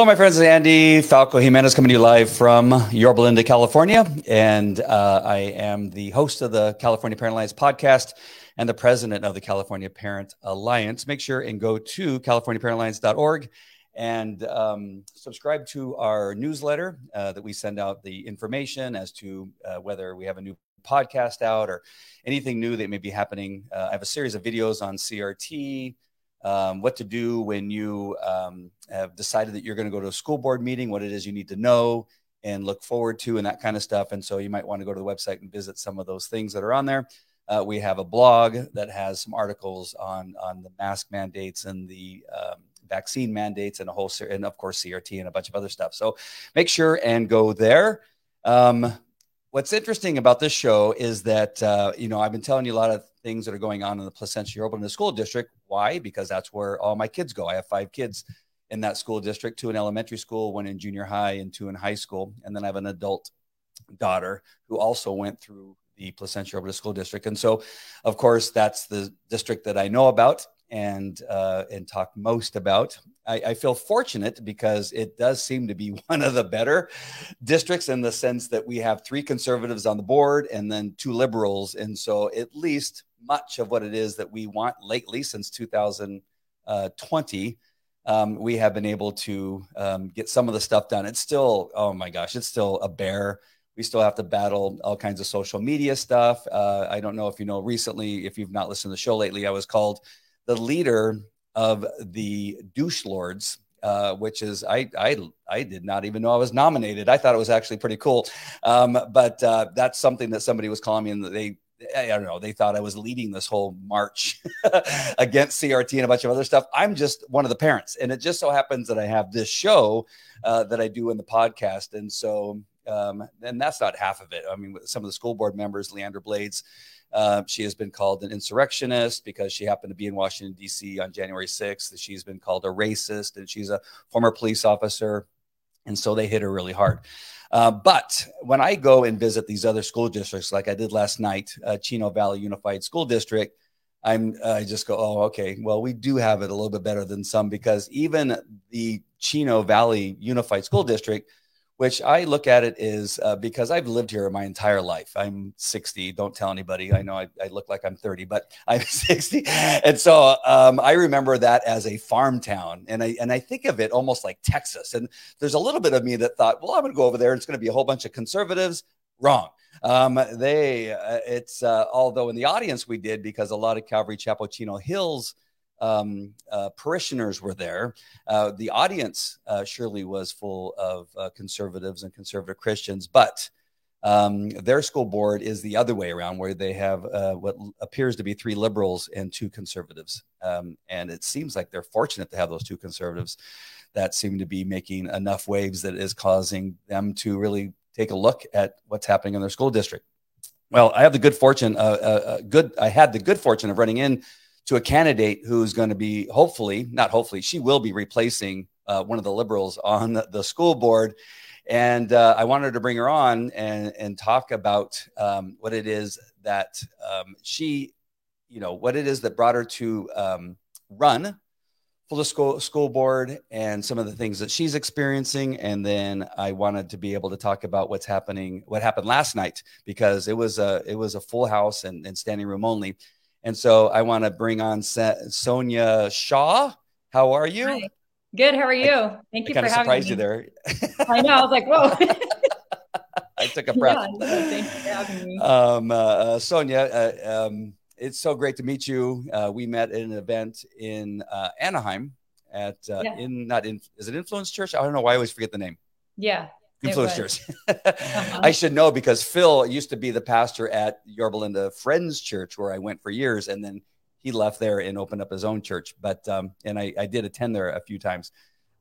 Hello, my friends. It's Andy Falco Jimenez coming to you live from Yorba Linda, California. And uh, I am the host of the California Parent Alliance podcast and the president of the California Parent Alliance. Make sure and go to californiaparentalliance.org and um, subscribe to our newsletter uh, that we send out the information as to uh, whether we have a new podcast out or anything new that may be happening. Uh, I have a series of videos on CRT um, what to do when you um, have decided that you're going to go to a school board meeting, what it is you need to know and look forward to, and that kind of stuff. And so you might want to go to the website and visit some of those things that are on there. Uh, we have a blog that has some articles on on the mask mandates and the um, vaccine mandates and a whole ser- and of course CRT and a bunch of other stuff. So make sure and go there. Um, what's interesting about this show is that uh, you know I've been telling you a lot of things that are going on in the Placentia Yorba School District. Why? Because that's where all my kids go. I have five kids in that school district, two in elementary school, one in junior high, and two in high school. And then I have an adult daughter who also went through the Placentia Yorba School District. And so, of course, that's the district that I know about and uh, and talk most about. I, I, feel fortunate because it does seem to be one of the better districts in the sense that we have three conservatives on the board and then two liberals, and so at least much of what it is that we want lately since 2020. Um, we have been able to um, get some of the stuff done. It's still, oh my gosh, it's still a bear. We still have to battle all kinds of social media stuff. Uh, I don't know if you know recently, if you've not listened to the show lately, I was called the leader of the douche lords, uh, which is I, I I did not even know I was nominated. I thought it was actually pretty cool, um, but uh, that's something that somebody was calling me, and they I don't know they thought I was leading this whole march against CRT and a bunch of other stuff. I'm just one of the parents, and it just so happens that I have this show uh, that I do in the podcast, and so um, and that's not half of it. I mean, some of the school board members, Leandra Blades uh, she has been called an insurrectionist because she happened to be in Washington, D.C. on January 6th. She's been called a racist and she's a former police officer. And so they hit her really hard. Uh, but when I go and visit these other school districts, like I did last night, uh, Chino Valley Unified School District, I'm I just go, oh, okay. Well, we do have it a little bit better than some because even the Chino Valley Unified School District which I look at it is uh, because I've lived here my entire life. I'm 60. Don't tell anybody. I know I, I look like I'm 30, but I'm 60. And so um, I remember that as a farm town. And I, and I think of it almost like Texas. And there's a little bit of me that thought, well, I'm going to go over there. It's going to be a whole bunch of conservatives. Wrong. Um, they, uh, it's, uh, although in the audience we did because a lot of Calvary Chapel Chino Hills um, uh, parishioners were there. Uh, the audience uh, surely was full of uh, conservatives and conservative Christians, but um, their school board is the other way around, where they have uh, what appears to be three liberals and two conservatives. Um, and it seems like they're fortunate to have those two conservatives that seem to be making enough waves that is causing them to really take a look at what's happening in their school district. Well, I have the good fortune, uh, uh, good. I had the good fortune of running in to a candidate who's going to be hopefully, not hopefully, she will be replacing uh, one of the liberals on the school board. And uh, I wanted to bring her on and, and talk about um, what it is that um, she, you know, what it is that brought her to um, run for the school, school board and some of the things that she's experiencing. And then I wanted to be able to talk about what's happening, what happened last night, because it was a, it was a full house and, and standing room only and so I want to bring on Sonja Shaw. How are you? Hi. Good. How are you? I, Thank you I for having surprised me. you there. I know. I was like, whoa. I took a breath. Yeah, thank you for having me. Um, uh, uh, Sonja, uh, um, it's so great to meet you. Uh, we met at an event in uh, Anaheim at uh, yeah. in not in is it Influence Church? I don't know why I always forget the name. Yeah, influenced yours. uh-huh. I should know because Phil used to be the pastor at Yorba Linda Friends Church where I went for years, and then he left there and opened up his own church. But um, and I, I, did attend there a few times.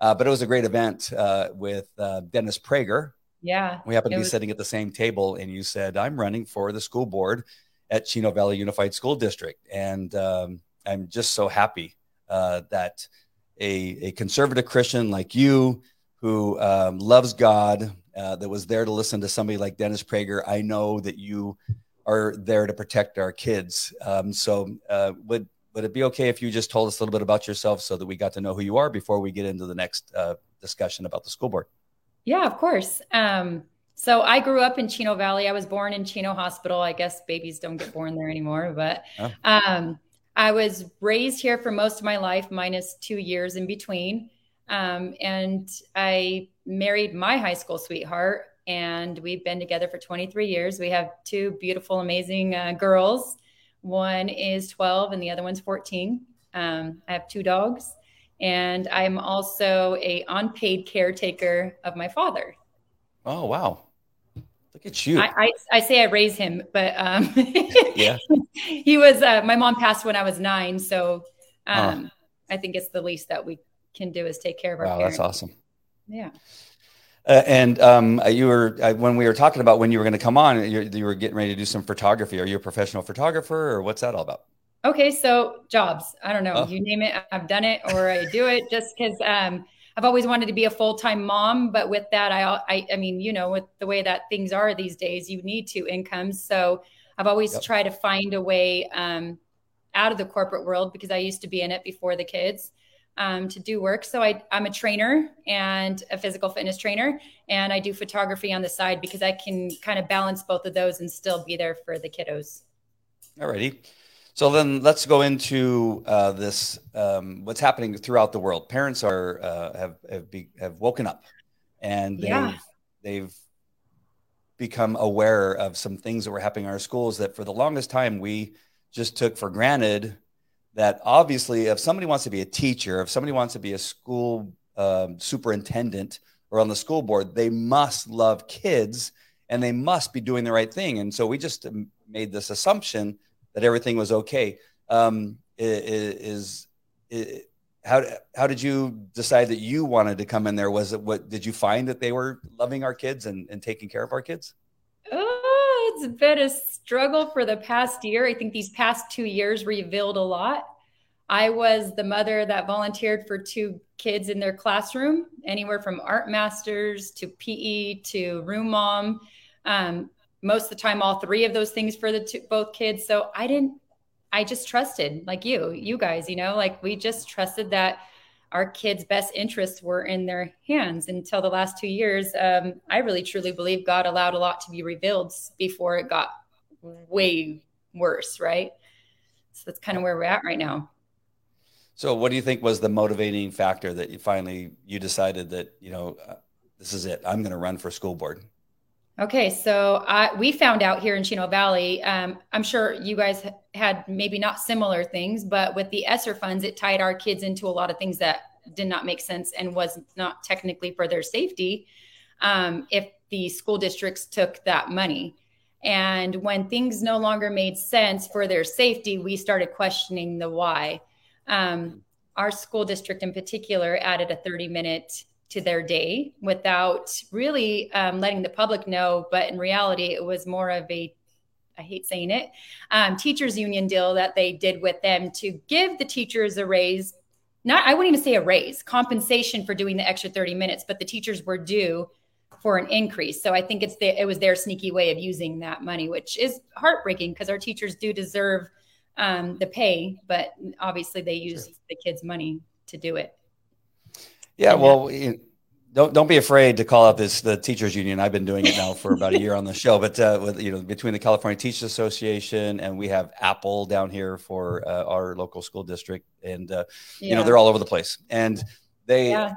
Uh, but it was a great event uh, with uh, Dennis Prager. Yeah, we happened to be was- sitting at the same table, and you said, "I'm running for the school board at Chino Valley Unified School District," and um, I'm just so happy uh, that a, a conservative Christian like you who um, loves God, uh, that was there to listen to somebody like Dennis Prager. I know that you are there to protect our kids. Um, so uh, would would it be okay if you just told us a little bit about yourself so that we got to know who you are before we get into the next uh, discussion about the school board? Yeah, of course. Um, so I grew up in Chino Valley. I was born in Chino Hospital. I guess babies don't get born there anymore, but oh. um, I was raised here for most of my life, minus two years in between. Um, and I married my high school sweetheart, and we've been together for 23 years. We have two beautiful, amazing uh, girls. One is 12, and the other one's 14. Um, I have two dogs, and I'm also a unpaid caretaker of my father. Oh wow! Look at you. I, I, I say I raise him, but um, yeah, he was. Uh, my mom passed when I was nine, so um, uh. I think it's the least that we can do is take care of our. Wow, parents. that's awesome. Yeah. Uh, and um, you were uh, when we were talking about when you were going to come on, you, you were getting ready to do some photography. Are you a professional photographer, or what's that all about? Okay, so jobs. I don't know. Oh. You name it, I've done it, or I do it just because. Um, I've always wanted to be a full time mom, but with that, I, I, I mean, you know, with the way that things are these days, you need two incomes. So I've always yep. tried to find a way um, out of the corporate world because I used to be in it before the kids um, to do work. So I, I'm a trainer and a physical fitness trainer, and I do photography on the side because I can kind of balance both of those and still be there for the kiddos. Alrighty. So then let's go into uh, this. Um, what's happening throughout the world? Parents are uh, have have, be, have woken up, and they've yeah. they've become aware of some things that were happening in our schools that for the longest time we just took for granted. That obviously, if somebody wants to be a teacher, if somebody wants to be a school um, superintendent or on the school board, they must love kids and they must be doing the right thing. And so we just made this assumption that everything was okay. Um, is, is how how did you decide that you wanted to come in there? Was it what did you find that they were loving our kids and, and taking care of our kids? Oh, it's been a struggle for the past year. I think these past two years revealed a lot. I was the mother that volunteered for two kids in their classroom, anywhere from art masters to PE to room mom. Um, most of the time all three of those things for the two, both kids. So i didn't i just trusted like you you guys you know like we just trusted that our kids best interests were in their hands until the last two years. Um, i really truly believe god allowed a lot to be revealed before it got way worse right? So that's kind of where we're at right now so what do you think was the motivating factor that you finally you decided that you know uh, this is it i'm going to run for school board Okay, so I, we found out here in Chino Valley. Um, I'm sure you guys had maybe not similar things, but with the ESSER funds, it tied our kids into a lot of things that did not make sense and was not technically for their safety. Um, if the school districts took that money, and when things no longer made sense for their safety, we started questioning the why. Um, our school district, in particular, added a 30 minute to their day without really um, letting the public know. But in reality, it was more of a I hate saying it, um, teachers union deal that they did with them to give the teachers a raise. Not, I wouldn't even say a raise, compensation for doing the extra 30 minutes, but the teachers were due for an increase. So I think it's the, it was their sneaky way of using that money, which is heartbreaking because our teachers do deserve um, the pay, but obviously they use sure. the kids' money to do it. Yeah, well, don't don't be afraid to call out this the teachers union. I've been doing it now for about a year on the show, but uh, with you know between the California Teachers Association and we have Apple down here for uh, our local school district, and uh, yeah. you know they're all over the place, and they. Yeah.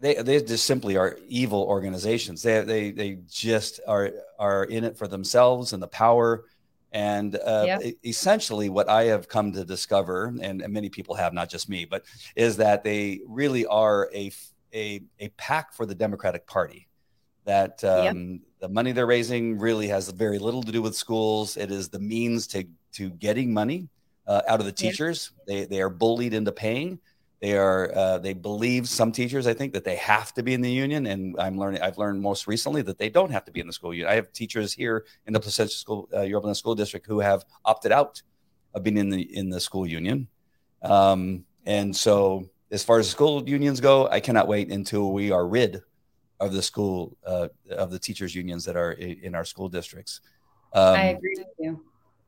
They, they just simply are evil organizations. They, they, they just are, are in it for themselves and the power and uh, yeah. essentially, what I have come to discover, and, and, many people have, not just me, but is that they really are a, a, a PAC for the Democratic Party. that um, yep. the money they're raising really has very little to do with schools. It is the means to to getting money uh, out of the teachers. Yep. They they are bullied into paying. They are uh, they believe some teachers I think that they have to be in the union, and I'm learning. I've learned most recently that they don't have to be in the school union. I have teachers here in the Placentia School uh, Yorba School District who have opted out of being in the in the school union. Um, and so, as far as school unions go, I cannot wait until we are rid of the school uh, of the teachers unions that are in our school districts. Um, I agree with you.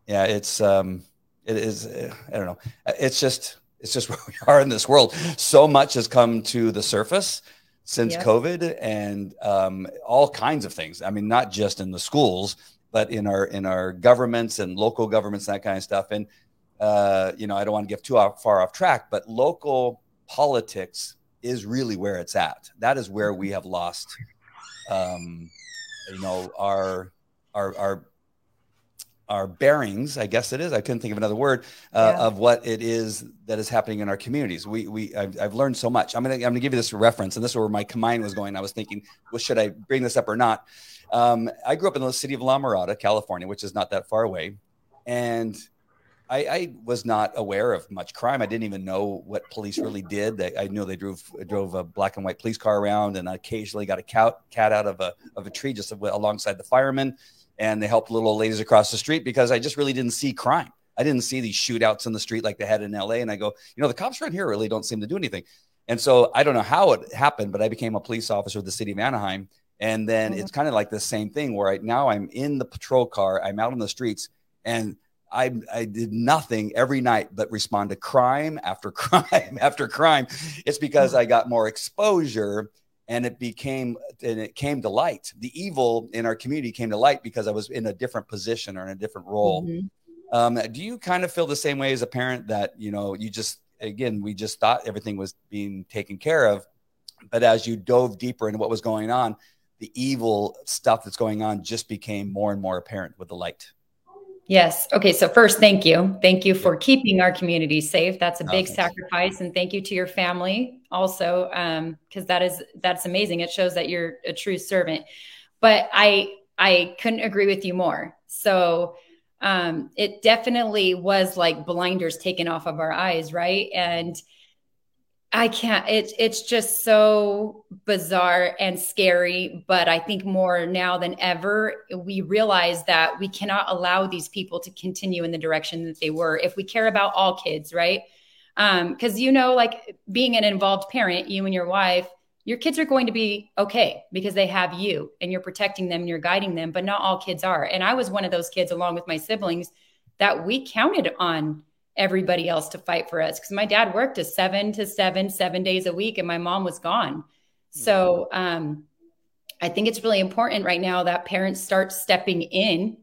Yeah, it's um, it is. I don't know. It's just it's just where we are in this world. So much has come to the surface since yep. COVID, and um, all kinds of things. I mean, not just in the schools, but in our in our governments and local governments, that kind of stuff. And uh, you know, I don't want to get too far off track, but local politics is really where it's at. That is where we have lost, um, you know, our our our our bearings. I guess it is. I couldn't think of another word uh, yeah. of what it is that is happening in our communities. We we I've, I've learned so much. I'm gonna I'm gonna give you this reference, and this is where my mind was going. I was thinking, well, should I bring this up or not? Um, I grew up in the city of La Mirada, California, which is not that far away, and I, I, was not aware of much crime. I didn't even know what police really did. I, I knew they drove drove a black and white police car around, and occasionally got a cat, cat out of a of a tree just alongside the firemen, and they helped little old ladies across the street because I just really didn't see crime. I didn't see these shootouts in the street like they had in LA. And I go, you know, the cops around here really don't seem to do anything. And so I don't know how it happened, but I became a police officer with the city of Anaheim. And then mm-hmm. it's kind of like the same thing where I, now I'm in the patrol car, I'm out on the streets, and I, I did nothing every night but respond to crime after crime after crime. It's because I got more exposure and it became and it came to light. The evil in our community came to light because I was in a different position or in a different role. Mm-hmm. Um, do you kind of feel the same way as a parent that you know you just again we just thought everything was being taken care of, but as you dove deeper into what was going on, the evil stuff that's going on just became more and more apparent with the light. Yes. Okay. So first, thank you. Thank you for keeping our community safe. That's a oh, big sacrifice, and thank you to your family also, because um, that is that's amazing. It shows that you're a true servant. But I I couldn't agree with you more. So um, it definitely was like blinders taken off of our eyes, right? And I can't. It's it's just so bizarre and scary. But I think more now than ever, we realize that we cannot allow these people to continue in the direction that they were. If we care about all kids, right? Because um, you know, like being an involved parent, you and your wife, your kids are going to be okay because they have you and you're protecting them and you're guiding them. But not all kids are. And I was one of those kids, along with my siblings, that we counted on everybody else to fight for us because my dad worked a seven to seven, seven days a week, and my mom was gone. So mm-hmm. um, I think it's really important right now that parents start stepping in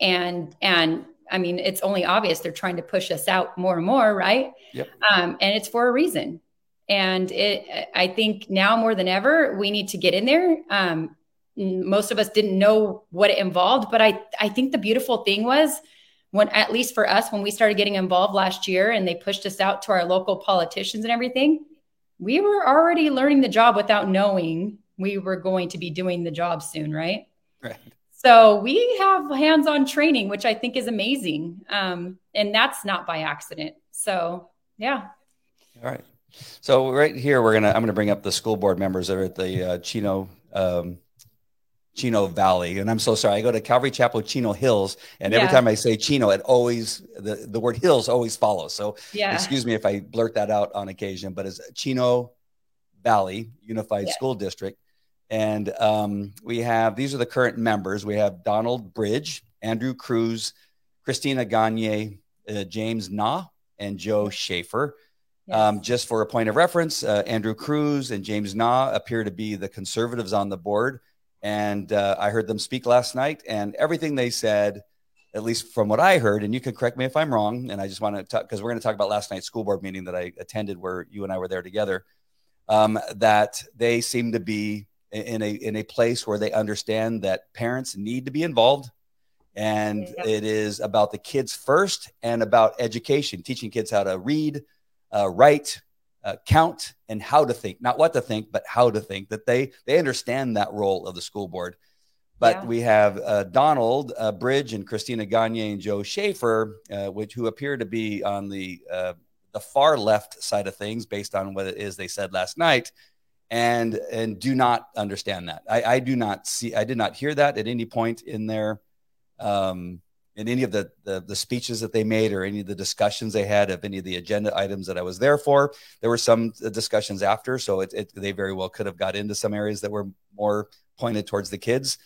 and and I mean it's only obvious they're trying to push us out more and more, right? Yep. Um, and it's for a reason. And it I think now more than ever we need to get in there. Um, most of us didn't know what it involved, but I I think the beautiful thing was when at least for us when we started getting involved last year and they pushed us out to our local politicians and everything we were already learning the job without knowing we were going to be doing the job soon right? Right. So we have hands-on training which i think is amazing. Um, and that's not by accident. So yeah. All right. So right here we're gonna i'm gonna bring up the school board members that are at the uh, chino um, Chino Valley. And I'm so sorry. I go to Calvary Chapel, Chino Hills, and yeah. every time I say Chino, it always the, the word hills always follows. So yeah. excuse me if I blurt that out on occasion, but it's Chino Valley Unified yeah. School District. And um, we have these are the current members. We have Donald Bridge, Andrew Cruz, Christina Gagnier, uh, James Na, and Joe Schaefer. Yes. Um, just for a point of reference, uh, Andrew Cruz and James Na appear to be the conservatives on the board and uh, I heard them speak last night, and everything they said, at least from what I heard, and you can correct me if I'm wrong. And I just want to talk because we're going to talk about last night's school board meeting that I attended, where you and I were there together. Um, that they seem to be in a in a place where they understand that parents need to be involved, and it is about the kids first and about education, teaching kids how to read, uh, write, uh, count and how to think, not what to think, but how to think. That they they understand that role of the school board. But yeah. we have uh, Donald uh, Bridge and Christina Gagnier and Joe Schaefer, uh, which who appear to be on the uh, the far left side of things, based on what it is they said last night, and and do not understand that. I, I do not see. I did not hear that at any point in their um, in any of the, the, the speeches that they made or any of the discussions they had of any of the agenda items that I was there for. There were some discussions after, so it, it, they very well could have got into some areas that were more pointed towards the kids.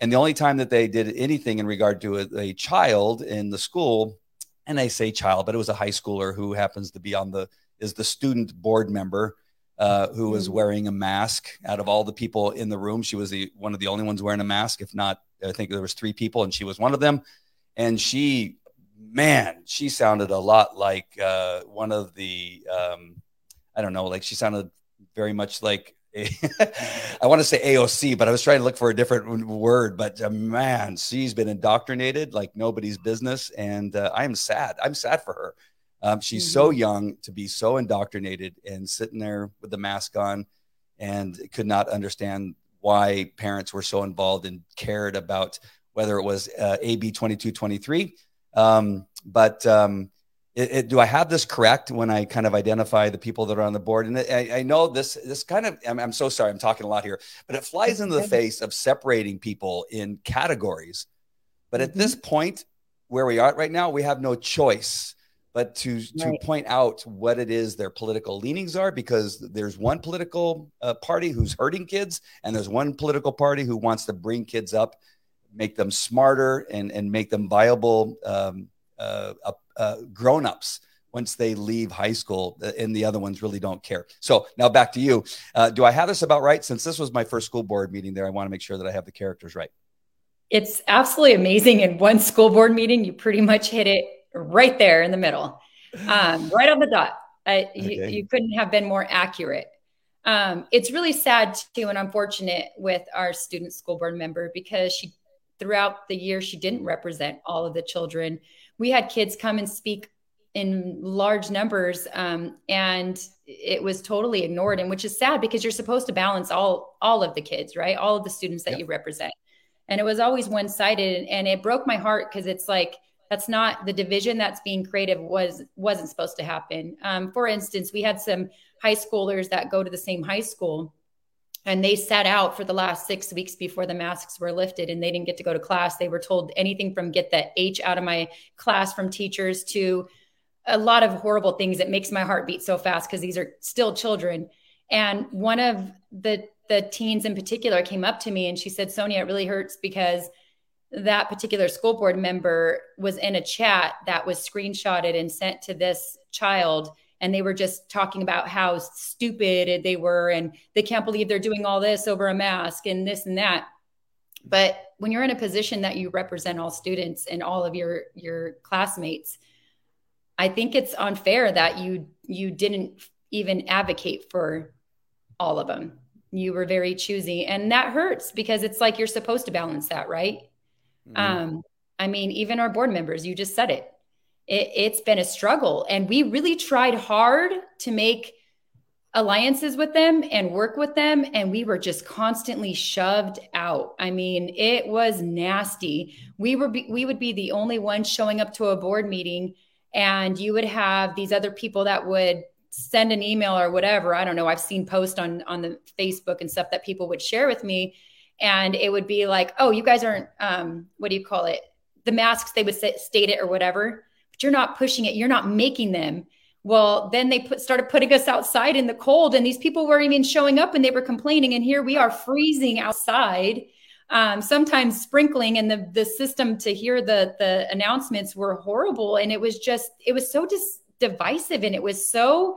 And the only time that they did anything in regard to a, a child in the school, and I say child, but it was a high schooler who happens to be on the is the student board member uh, who was mm-hmm. wearing a mask. Out of all the people in the room, she was the one of the only ones wearing a mask. If not, I think there was three people, and she was one of them and she man she sounded a lot like uh, one of the um, i don't know like she sounded very much like a, I want to say AOC, but I was trying to look for a different word. But uh, man, she's been indoctrinated like nobody's business, and uh, I'm sad. I'm sad for her. Um, she's mm-hmm. so young to be so indoctrinated and sitting there with the mask on, and could not understand why parents were so involved and cared about whether it was uh, AB 2223. Um, but um, it, it, do I have this correct when I kind of identify the people that are on the board? And I, I know this, this kind of, I'm, I'm, so sorry, I'm talking a lot here, but it flies into the face of separating people in categories. But at mm-hmm. this point where we are right now, we have no choice but to to point out what it is their political leanings are because there's one political uh, party who's hurting kids and there's one political party who wants to bring kids up make them smarter and, and make them viable um, uh, uh, grown-ups once they leave high school uh, and the other ones really don't care. So now back to you. Uh, do i have this about right? Since this was my first school board meeting there i want to make sure that i have the characters right. It's absolutely amazing. In one school board meeting you pretty much hit it right there in the middle um, right on the dot. Okay. you, you couldn't have been more accurate. Um, it's really sad too and unfortunate with our student school board member because she throughout the year she didn't represent all of the children. We had kids come and speak in large numbers um, and it was totally ignored and which is sad because you're supposed to balance all all of the kids right? All of the students that yep. you represent. And it was always one-sided and it broke my heart because it's like that's not the division that's being created was wasn't supposed to happen. Um, for instance we had some high schoolers that go to the same high school and they sat out for the last six weeks before the masks were lifted and they didn't get to go to class. They were told anything from get the h out of my class from teachers to a lot of horrible things that makes my heart beat so fast because these are still children. And one of the the teens in particular came up to me and she said sonja it really hurts because that particular school board member was in a chat that was screenshotted and sent to this child and they were just talking about how stupid they were and they can't believe they're doing all this over a mask and this and that. But when you're in a position that you represent all students and all of your your classmates i think it's unfair that you you didn't even advocate for all of them. You were very choosy and that hurts because it's like you're supposed to balance that right? Mm-hmm. um i mean even our board members you just said it it, it's been a struggle. And we really tried hard to make alliances with them and work with them. And we were just constantly shoved out. I mean, it was nasty. We were, be, we would be the only ones showing up to a board meeting and you would have these other people that would send an email or whatever. I don't know. I've seen posts on, on the Facebook and stuff that people would share with me. And it would be like, oh, you guys aren't, um, what do you call it? The masks, they would say, state it or whatever but you're not pushing it. You're not making them. Well, then they put, started putting us outside in the cold, and these people weren't even showing up, and they were complaining. And here we are freezing outside, um, sometimes sprinkling, and the the system to hear the the announcements were horrible, and it was just it was so just divisive, and it was so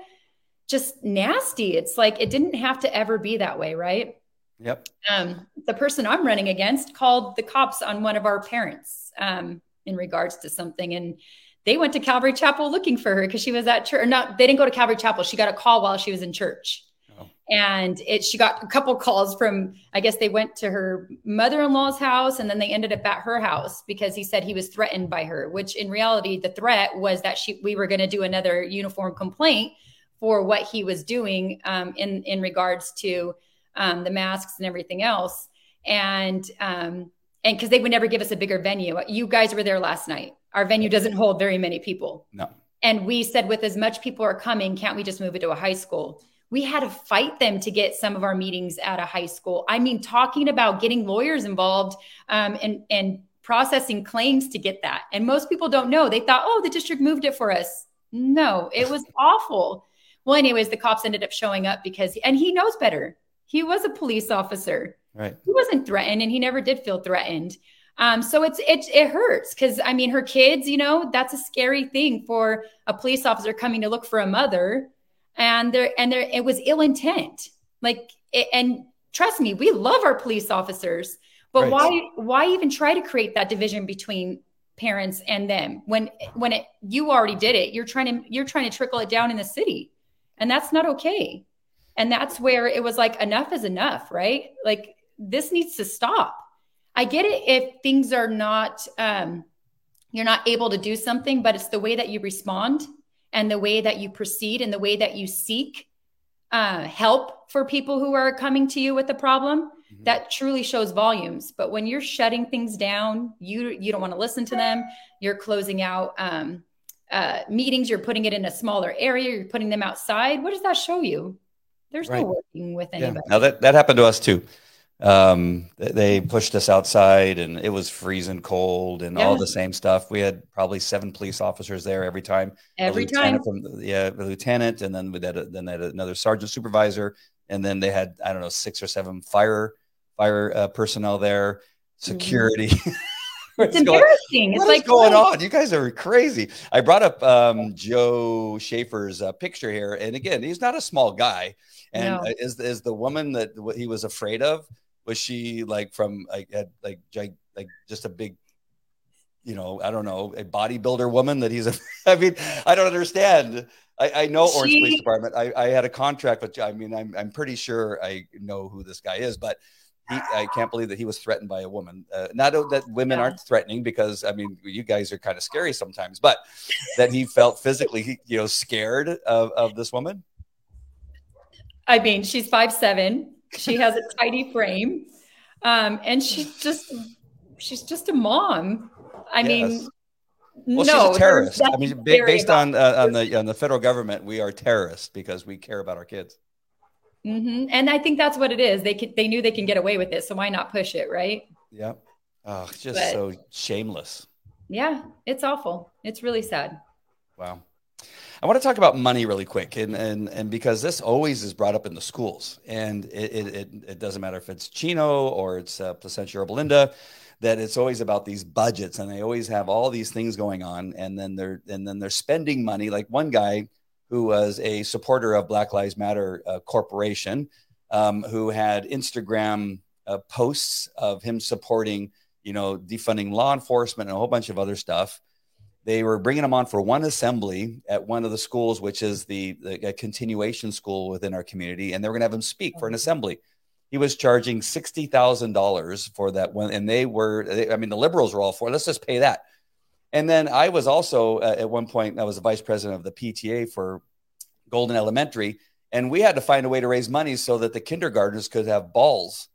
just nasty. It's like it didn't have to ever be that way, right? Yep. Um, the person I'm running against called the cops on one of our parents um, in regards to something, and they went to Calvary Chapel looking for her because she was at church. Or not, they didn't go to Calvary Chapel. She got a call while she was in church. Oh. And it, she got a couple calls from, I guess they went to her mother in law's house and then they ended up at her house because he said he was threatened by her, which in reality, the threat was that she, we were going to do another uniform complaint for what he was doing um, in in regards to um, the masks and everything else. And um, and because they would never give us a bigger venue. You guys were there last night. Our venue doesn't hold very many people. No. And we said, with as much people are coming, can't we just move it to a high school? We had to fight them to get some of our meetings at a high school. I mean, talking about getting lawyers involved um, and and processing claims to get that. And most people don't know. They thought, oh, the district moved it for us. No, it was awful. Well, anyways, the cops ended up showing up because, and he knows better. He was a police officer. Right. He wasn't threatened, and he never did feel threatened. Um, so it's it it hurts because I mean her kids, you know, that's a scary thing for a police officer coming to look for a mother, and there and there it was ill intent. Like it, and trust me, we love our police officers, but right. why why even try to create that division between parents and them when when it you already did it? You're trying to you're trying to trickle it down in the city, and that's not okay. And that's where it was like enough is enough, right? Like this needs to stop. I get it if things are not, um, you're not able to do something, but it's the way that you respond and the way that you proceed and the way that you seek uh, help for people who are coming to you with a problem mm-hmm. that truly shows volumes but when you're shutting things down you you don't want to listen to them you're closing out um, uh, meetings you're putting it in a smaller area you're putting them outside what does that show you there's right. no working with anybody yeah. now that that happened to us too um, they pushed us outside and it was freezing cold and yeah. all the same stuff. We had probably seven police officers there every time. Every time. From, yeah, the lieutenant, and then we had a, then they had another sergeant supervisor, and then they had I don't know six or seven fire fire uh, personnel there, mm-hmm. security. Mm-hmm. it's embarrassing. Going, it's like going on. You guys are crazy. I brought up um, Joe Schaefer's uh, picture here, and again, he's not a small guy. And no. is is the woman that he was afraid of? Was she like from like had like like just a big you know i don't know a bodybuilder woman that he's a i mean i don't understand i, I know orange she, police department I, I had a contract with i mean I'm, I'm pretty sure i know who this guy is but he, I can't believe that he was threatened by a woman. Uh, not that women yeah. aren't threatening, because I mean, you guys are kind of scary sometimes, but that he felt physically, you know, scared of, of this woman. I mean, she's five seven. She has a tidy frame. Um, and she's just she's just a mom. I yes. mean, well, no, she's a terrorist. I mean, based on uh, on the on the federal government, we are terrorists because we care about our kids. Mm-hmm. And I think that's what it is. They can, they knew they can get away with it, so why not push it, right? Yeah. Oh, just but, so shameless. Yeah, it's awful. It's really sad. Wow. I want to talk about money really quick, and and and because this always is brought up in the schools, and it it, it doesn't matter if it's Chino or it's uh, Placentia or Belinda, that it's always about these budgets, and they always have all these things going on, and then they're and then they're spending money. Like one guy who was a supporter of Black Lives Matter uh, Corporation, um, who had Instagram uh, posts of him supporting, you know, defunding law enforcement and a whole bunch of other stuff they were bringing him on for one assembly at one of the schools, which is the, the continuation school within our community, and they were going to have him speak for an assembly. He was charging sixty thousand dollars for that one, and they were. They, I mean, the liberals were all for. Let's just pay that. And then I was also uh, at one point. I was the vice president of the PTA for Golden Elementary, and we had to find a way to raise money so that the kindergartners could have balls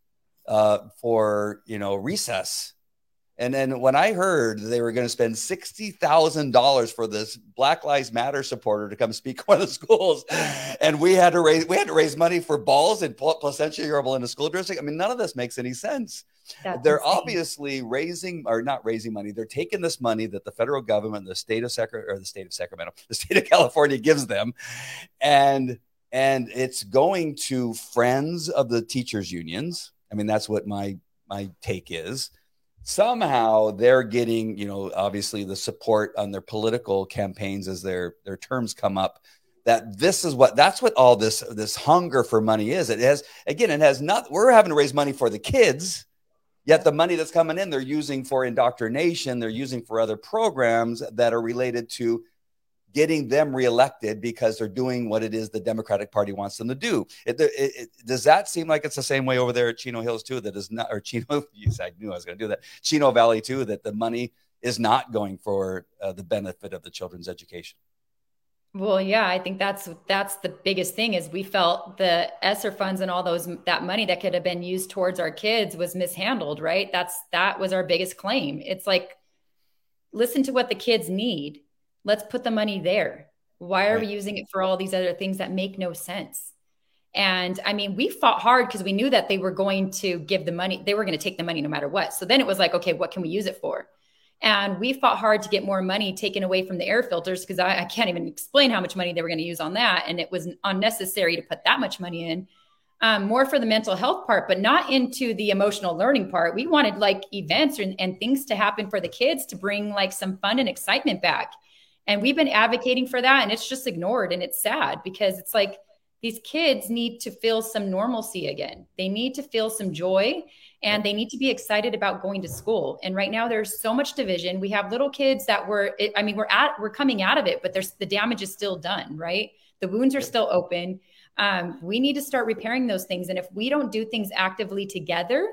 uh, for you know recess and then when I heard they were going to spend sixty thousand dollars for this Black Lives Matter supporter to come speak one of the schools, and we had to raise we had to raise money for balls in Placentia Yorba in the school district. I mean, none of this makes any sense. That's they're insane. obviously raising or not raising money. They're taking this money that the federal government, the state of Sacramento, or the state of Sacramento, the state of California gives them, and and it's going to friends of the teachers unions. I mean, that's what my my take is somehow they're getting, you know, obviously the support on their political campaigns as their their terms come up. That this is what that's what all this this hunger for money is. It has again, it has not. We're having to raise money for the kids, yet the money that's coming in, they're using for indoctrination. They're using for other programs that are related to getting them reelected because they're doing what it is the Democratic Party wants them to do. It, it, it, does that seem like it's the same way over there at Chino Hills too? That is not, or Chino. Yes, I knew I was going to do that. Chino Valley too. That the money is not going for uh, the benefit of the children's education. Well, yeah, I think that's that's the biggest thing is we felt the ESSER funds and all those that money that could have been used towards our kids was mishandled, right? That's that was our biggest claim. It's like listen to what the kids need. Let's put the money there. Why are right. we using it for all these other things that make no sense? And I mean, we fought hard because we knew that they were going to give the money, they were going to take the money no matter what. So then it was like, okay, what can we use it for? And we fought hard to get more money taken away from the air filters because I, I, can't even explain how much money they were going to use on that. And it was unnecessary to put that much money in. Um, more for the mental health part, but not into the emotional learning part. We wanted like events and, and things to happen for the kids to bring like some fun and excitement back. And we've been advocating for that, and it's just ignored. And it's sad because it's like these kids need to feel some normalcy again. They need to feel some joy and they need to be excited about going to school. And right now there's so much division. We have little kids that were I mean we're at we're coming out of it, but there's the damage is still done, right? The wounds are still open. Um, we need to start repairing those things. And if we don't do things actively together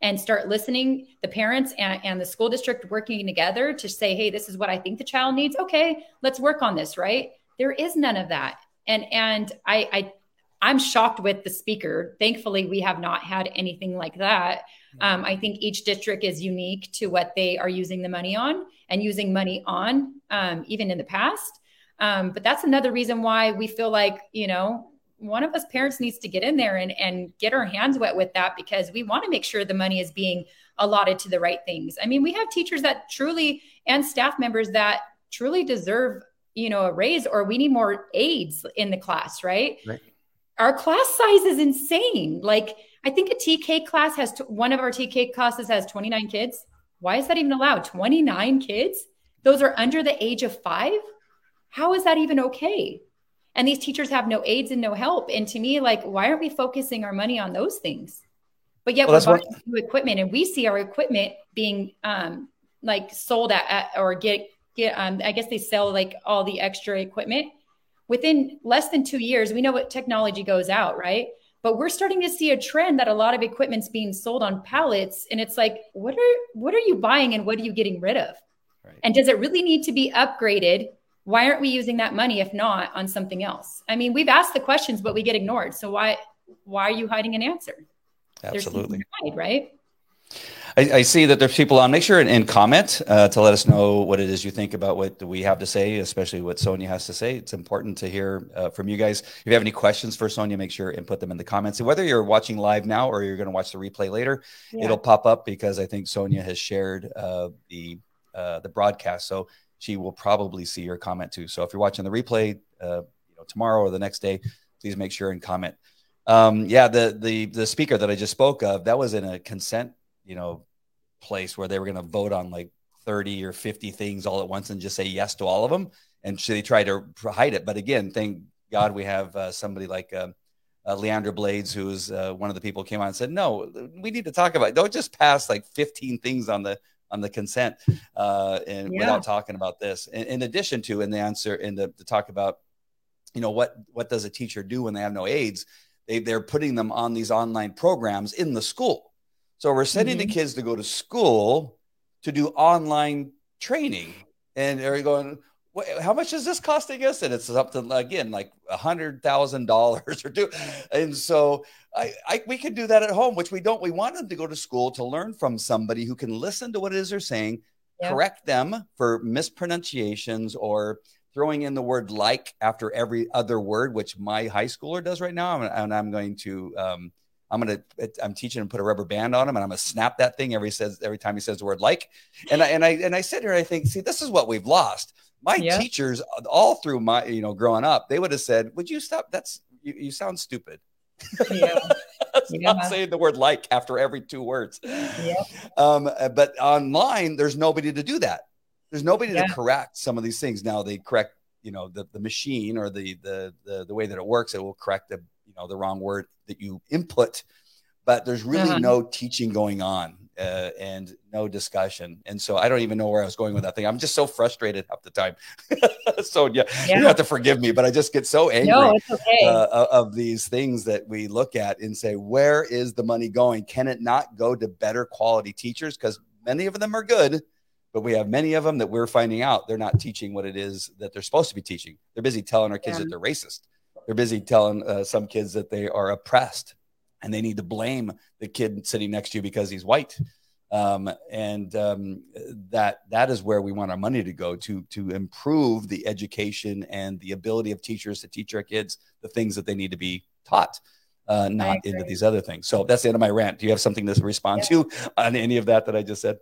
and start listening, the parents and, and the school district working together to say, hey, this is what I think the child needs. Okay, let's work on this, right? There is none of that. And and I, I I'm shocked with the speaker. Thankfully, we have not had anything like that. Um, I think each district is unique to what they are using the money on and using money on, um, even in the past. Um, but that's another reason why we feel like, you know, one of us parents needs to get in there and, and get our hands wet with that because we want to make sure the money is being allotted to the right things. I mean, we have teachers that truly and staff members that truly deserve, you know, a raise or we need more aides in the class, right? right. Our class size is insane. Like, I think a TK class has t- one of our TK classes has 29 kids. Why is that even allowed? 29 kids? Those are under the age of five? How is that even okay? And these teachers have no aids and no help. And to me, like, why aren't we focusing our money on those things? But yet well, we're buying what... new equipment and we see our equipment being um, like sold at, at or get get um, I guess they sell like all the extra equipment within less than two years. We know what technology goes out, right? but we're starting to see a trend that a lot of equipment's being sold on pallets and it's like what are what are you buying and what are you getting rid of right. and does it really need to be upgraded why aren't we using that money if not on something else i mean we've asked the questions but we get ignored so why why are you hiding an answer absolutely hide, right I, I, see that there's people on. Make sure and, and comment uh, to let us know what it is you think about what we have to say, especially what Sonja has to say. It's important to hear uh, from you guys. If you have any questions for Sonja, make sure and put them in the comments. And whether you're watching live now or you're going to watch the replay later, yeah. it'll pop up because I think Sonja has shared uh, the uh, the broadcast, so she will probably see your comment too. So if you're watching the replay, uh, you know tomorrow or the next day, please make sure and comment. Um, yeah, the the the speaker that I just spoke of that was in a consent you know place where they were going to vote on like 30 or 50 things all at once and just say yes to all of them and so they tried to hide it but again thank god we have uh, somebody like uh, uh, leandra blades who's uh, one of the people came on and said no we need to talk about it. don't just pass like 15 things on the on the consent uh, and yeah. without talking about this in, in, addition to in the answer in the to talk about you know what what does a teacher do when they have no aides they, they're putting them on these online programs in the school so we're sending mm-hmm. the kids to go to school to do online training. And they're going, how much is this costing us? And it's something again like a hundred thousand dollars or two. And so I, I, we can do that at home, which we don't. We want them to go to school to learn from somebody who can listen to what it is they're saying, yeah. correct them for mispronunciations or throwing in the word like after every other word, which my high schooler does right now. And I'm going to um, I'm gonna I'm teaching him put a rubber band on him and I'm gonna snap that thing every says every time he says the word like. And I and I and I sit here and I think, see, this is what we've lost. My yeah. teachers all through my you know growing up, they would have said, Would you stop? That's you, you sound stupid. Yeah. yeah. Saying the word like after every two words. Yeah. Um, but online, there's nobody to do that. There's nobody yeah. to correct some of these things. Now they correct, you know, the, the machine or the, the the the way that it works, it will correct the you know the wrong word that you input but there's really uh-huh. no teaching going on uh, and no discussion and so i don't even know where i was going with that thing i'm just so frustrated half the time so yeah, yeah, you have to forgive me but i just get so angry no, okay. uh, of these things that we look at and say where is the money going can it not go to better quality teachers because many of them are good but we have many of them that we're finding out they're not teaching what it is that they're supposed to be teaching. They're busy telling our kids yeah. that they're racist. They're busy telling uh, some kids that they are oppressed and they need to blame the kid sitting next to you because he's white. Um, and um, that that is where we want our money to go to to improve the education and the ability of teachers to teach our kids the things that they need to be taught uh, not into these other things. So that's the end of my rant. Do you have something to respond yeah. to on any of that that I just said?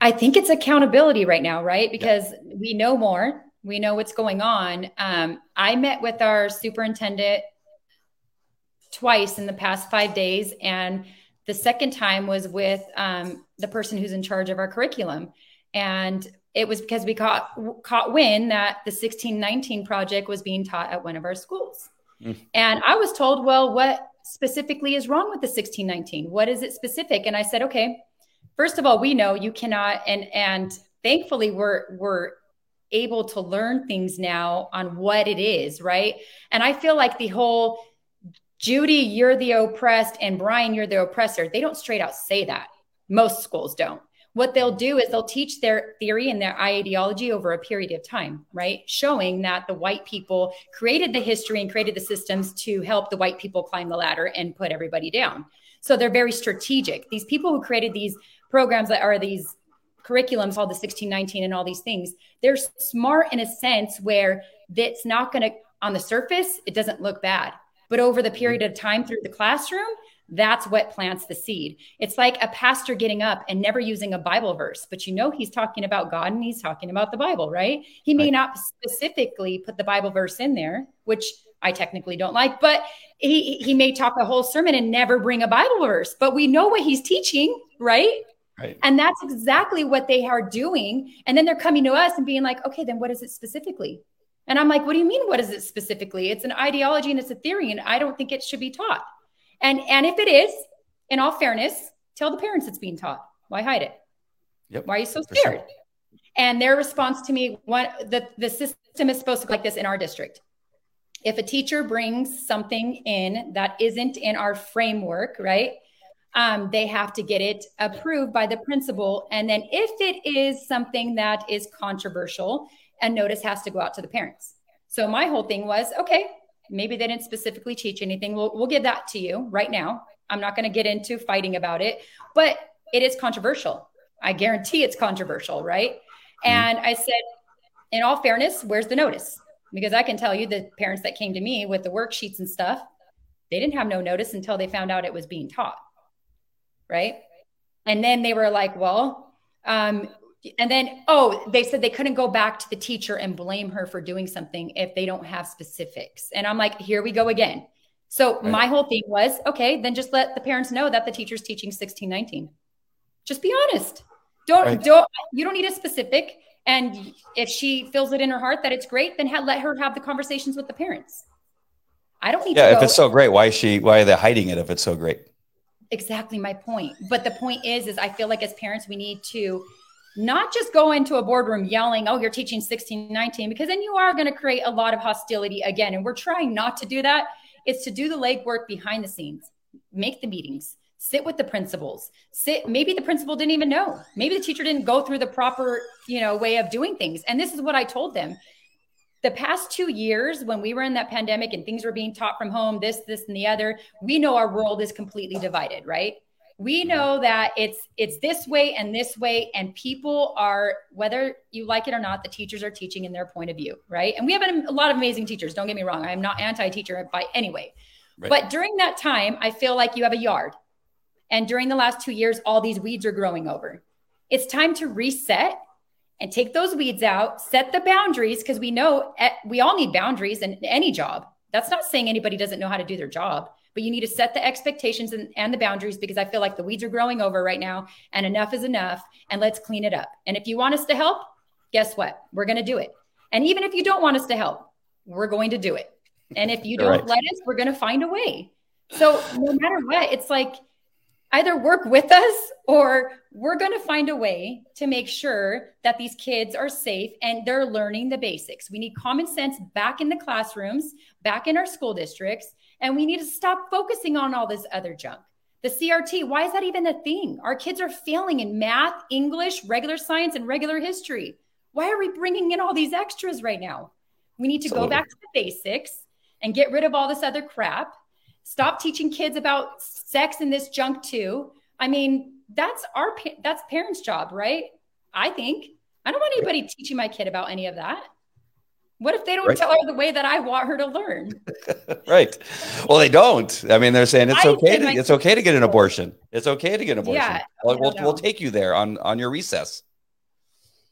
I think it's accountability right now, right? Because yeah. we know more, we know what's going on. Um, I met with our superintendent twice in the past five days, and the second time was with um, the person who's in charge of our curriculum, and it was because we caught caught wind that the 1619 project was being taught at one of our schools. Mm. And I was told, well, what specifically is wrong with the 1619? What is it specific? And I said, okay, first of all, we know you cannot, and and thankfully we're we're able to learn things now on what it is, right? And I feel like the whole Judy, you're the oppressed, and Brian, you're the oppressor. They don't straight out say that. Most schools don't what they'll do is they'll teach their theory and their ideology over a period of time, right? Showing that the white people created the history and created the systems to help the white people climb the ladder and put everybody down. So they're very strategic. These people who created these programs that are these curriculums, all the 1619 and all these things, they're smart in a sense where that's not going to, on the surface, it doesn't look bad. But over the period mm-hmm. of time through the classroom, that's what plants the seed. It's like a pastor getting up and never using a Bible verse, but you know he's talking about God and he's talking about the Bible, right? He may right. not specifically put the Bible verse in there, which I technically don't like, but he he may talk a whole sermon and never bring a Bible verse, but we know what he's teaching, right? Right. And that's exactly what they are doing. And then they're coming to us and being like, okay, then what is it specifically? And I'm like, what do you mean? What is it specifically? It's an ideology and it's a theory, and I don't think it should be taught. And and if it is, in all fairness, tell the parents it's being taught. Why hide it? Yep. Why are you so scared? Sure. And their response to me, one the, the system is supposed to like this in our district. If a teacher brings something in that isn't in our framework, right? Um, they have to get it approved by the principal. And then if it is something that is controversial, a notice has to go out to the parents. So my whole thing was, okay, maybe they didn't specifically teach anything. We'll, we'll give that to you right now. I'm not going to get into fighting about it, but it is controversial. I guarantee it's controversial, right? Mm-hmm. And I said, in all fairness, where's the notice? Because I can tell you the parents that came to me with the worksheets and stuff, they didn't have no notice until they found out it was being taught. Right. And then they were like, well, um, and then oh they said they couldn't go back to the teacher and blame her for doing something if they don't have specifics. And i'm like here we go again. So right. my whole thing was okay then just let the parents know that the teacher's teaching 1619 just be honest. Don't right. don't you don't need a specific. And if she feels it in her heart that it's great then ha- let her have the conversations with the parents. I don't need yeah if it's so great why is she why are they hiding it if it's so great? Exactly my point. But the point is is i feel like as parents we need to not just go into a boardroom yelling, oh, you're teaching 1619, because then you are going to create a lot of hostility again. And we're trying not to do that. It's to do the legwork behind the scenes, make the meetings, sit with the principals, sit. Maybe the principal didn't even know. Maybe the teacher didn't go through the proper, you know, way of doing things. And this is what I told them. The past two years, when we were in that pandemic and things were being taught from home, this, this, and the other, we know our world is completely divided, right? We know that it's it's this way and this way and people are whether you like it or not the teachers are teaching in their point of view right? And we have a lot of amazing teachers don't get me wrong. I'm not anti-teacher by any way. Right. but during that time i feel like you have a yard. And during the last two years all these weeds are growing over. It's time to reset and take those weeds out set the boundaries because we know eh, we all need boundaries in any job. That's not saying anybody doesn't know how to do their job but you need to set the expectations and, and, the boundaries because I feel like the weeds are growing over right now and enough is enough and let's clean it up. And if you want us to help, guess what? We're going to do it. And even if you don't want us to help, we're going to do it. And if you don't right. let us, we're going to find a way. So no matter what, it's like either work with us or we're going to find a way to make sure that these kids are safe and they're learning the basics. We need common sense back in the classrooms, back in our school districts, and we need to stop focusing on all this other junk. The CRT, why is that even a thing? Our kids are failing in math, English, regular science, and regular history. Why are we bringing in all these extras right now? We need to Absolutely. go back to the basics and get rid of all this other crap. Stop teaching kids about sex and this junk too. I mean, that's our that's parents' job, right? I think. I don't want anybody teaching my kid about any of that. What if they don't right. tell her the way that I want her to learn? right. Well, they don't. I mean, they're saying it's I okay. To, it's okay to get an abortion. It's okay to get an abortion. Yeah, we'll, we'll, we'll, take you there on on your recess.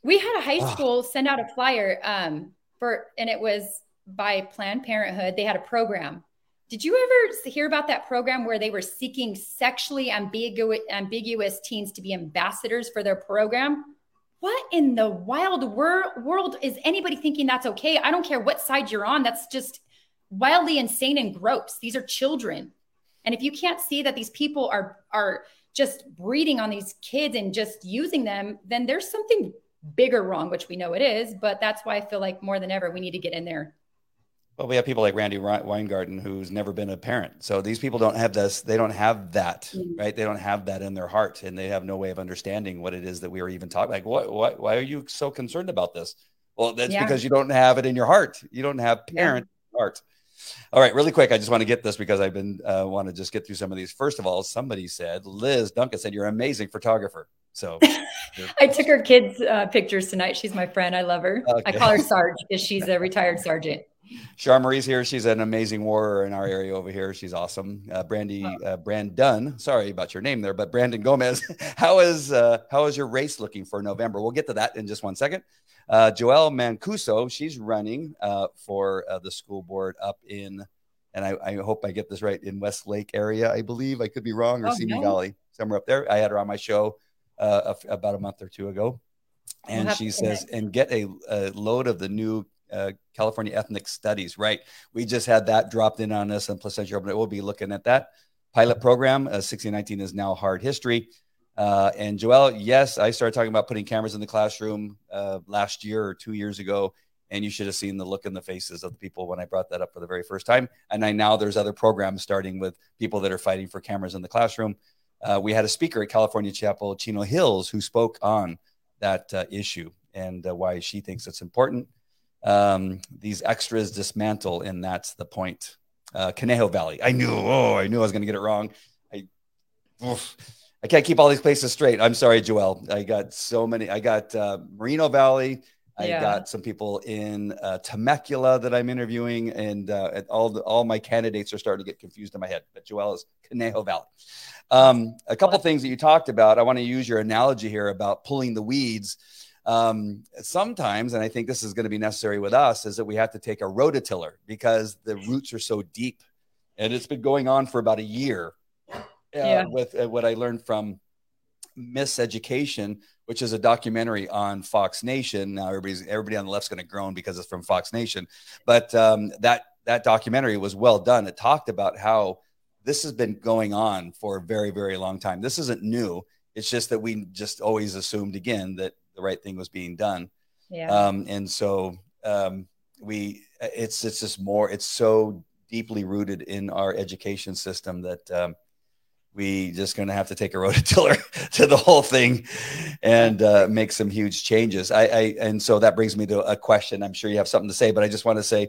We had a high school send out a flyer um, for, and it was by Planned Parenthood. They had a program. Did you ever hear about that program where they were seeking sexually ambiguous, ambiguous teens to be ambassadors for their program? What in the wild wor- world is anybody thinking that's okay? I don't care what side you're on. That's just wildly insane and gross. These are children. And if you can't see that these people are are just breeding on these kids and just using them, then there's something bigger wrong, which we know it is. But that's why I feel like more than ever we need to get in there well, we have people like Randi Weingarten who's never been a parent. So these people don't have this, they don't have that, mm-hmm. right? They don't have that in their heart and they have no way of understanding what it is that we are even talking. Like, what, what, why are you so concerned about this? Well, that's yeah. because you don't have it in your heart. You don't have parent yeah. heart. All right, really quick. I just want to get this because I've been uh, want to just get through some of these. First of all, somebody said Liz Duncan said you're an amazing photographer. So I took her kids' uh, pictures tonight. She's my friend. I love her. Okay. I call her Sarge because she's a retired sergeant. Char Marie's here. She's an amazing warrior in our area over here. She's awesome. Uh, Brandy, uh, Brandon. Sorry about your name there, but Brandon Gomez. how is uh, how is your race looking for November? We'll get to that in just one second. Uh, Joelle Mancuso. She's running uh, for uh, the school board up in, and I, I, hope I get this right in Westlake area. I believe I could be wrong or oh, Simi no. Valley, somewhere up there. I had her on my show uh, about a month or two ago, and she says, and get a, a load of the new uh, California Ethnic Studies, right? We just had that dropped in on us in Placentia Yorba. We'll be looking at that pilot program. Uh, 1619 is now hard history. Uh, and Joelle, yes, I started talking about putting cameras in the classroom uh, last year or two years ago. And you should have seen the look in the faces of the people when I brought that up for the very first time. And I now there's other programs starting with people that are fighting for cameras in the classroom. Uh, we had a speaker at Calvary Chapel, Chino Hills, who spoke on that uh, issue and uh, why she thinks it's important um, these extras dismantle, and that's the point. Uh, Conejo Valley. I knew. Oh, I knew I was going to get it wrong. I, oof, I can't keep all these places straight. I'm sorry, Joelle. I got so many. I got uh, Moreno Valley. I yeah. got some people in uh, Temecula that I'm interviewing, and uh, all the, all my candidates are starting to get confused in my head. But Joelle is Conejo Valley. Um, a couple things that you talked about. I want to use your analogy here about pulling the weeds um, sometimes, and I think this is going to be necessary with us, is that we have to take a rototiller because the roots are so deep, and it's been going on for about a year. Uh, yeah. With uh, what I learned from Miseducation, which is a documentary on Fox Nation. Now everybody's everybody on the left's going to groan because it's from Fox Nation, but um, that that documentary was well done. It talked about how this has been going on for a very very long time. This isn't new. It's just that we just always assumed again that the right thing was being done. Yeah. Um, and so um, we, it's it's just more. It's so deeply rooted in our education system that um, we just going to have to take a rototiller to the whole thing and uh, make some huge changes. I, I and so that brings me to a question. I'm sure you have something to say, but I just want to say,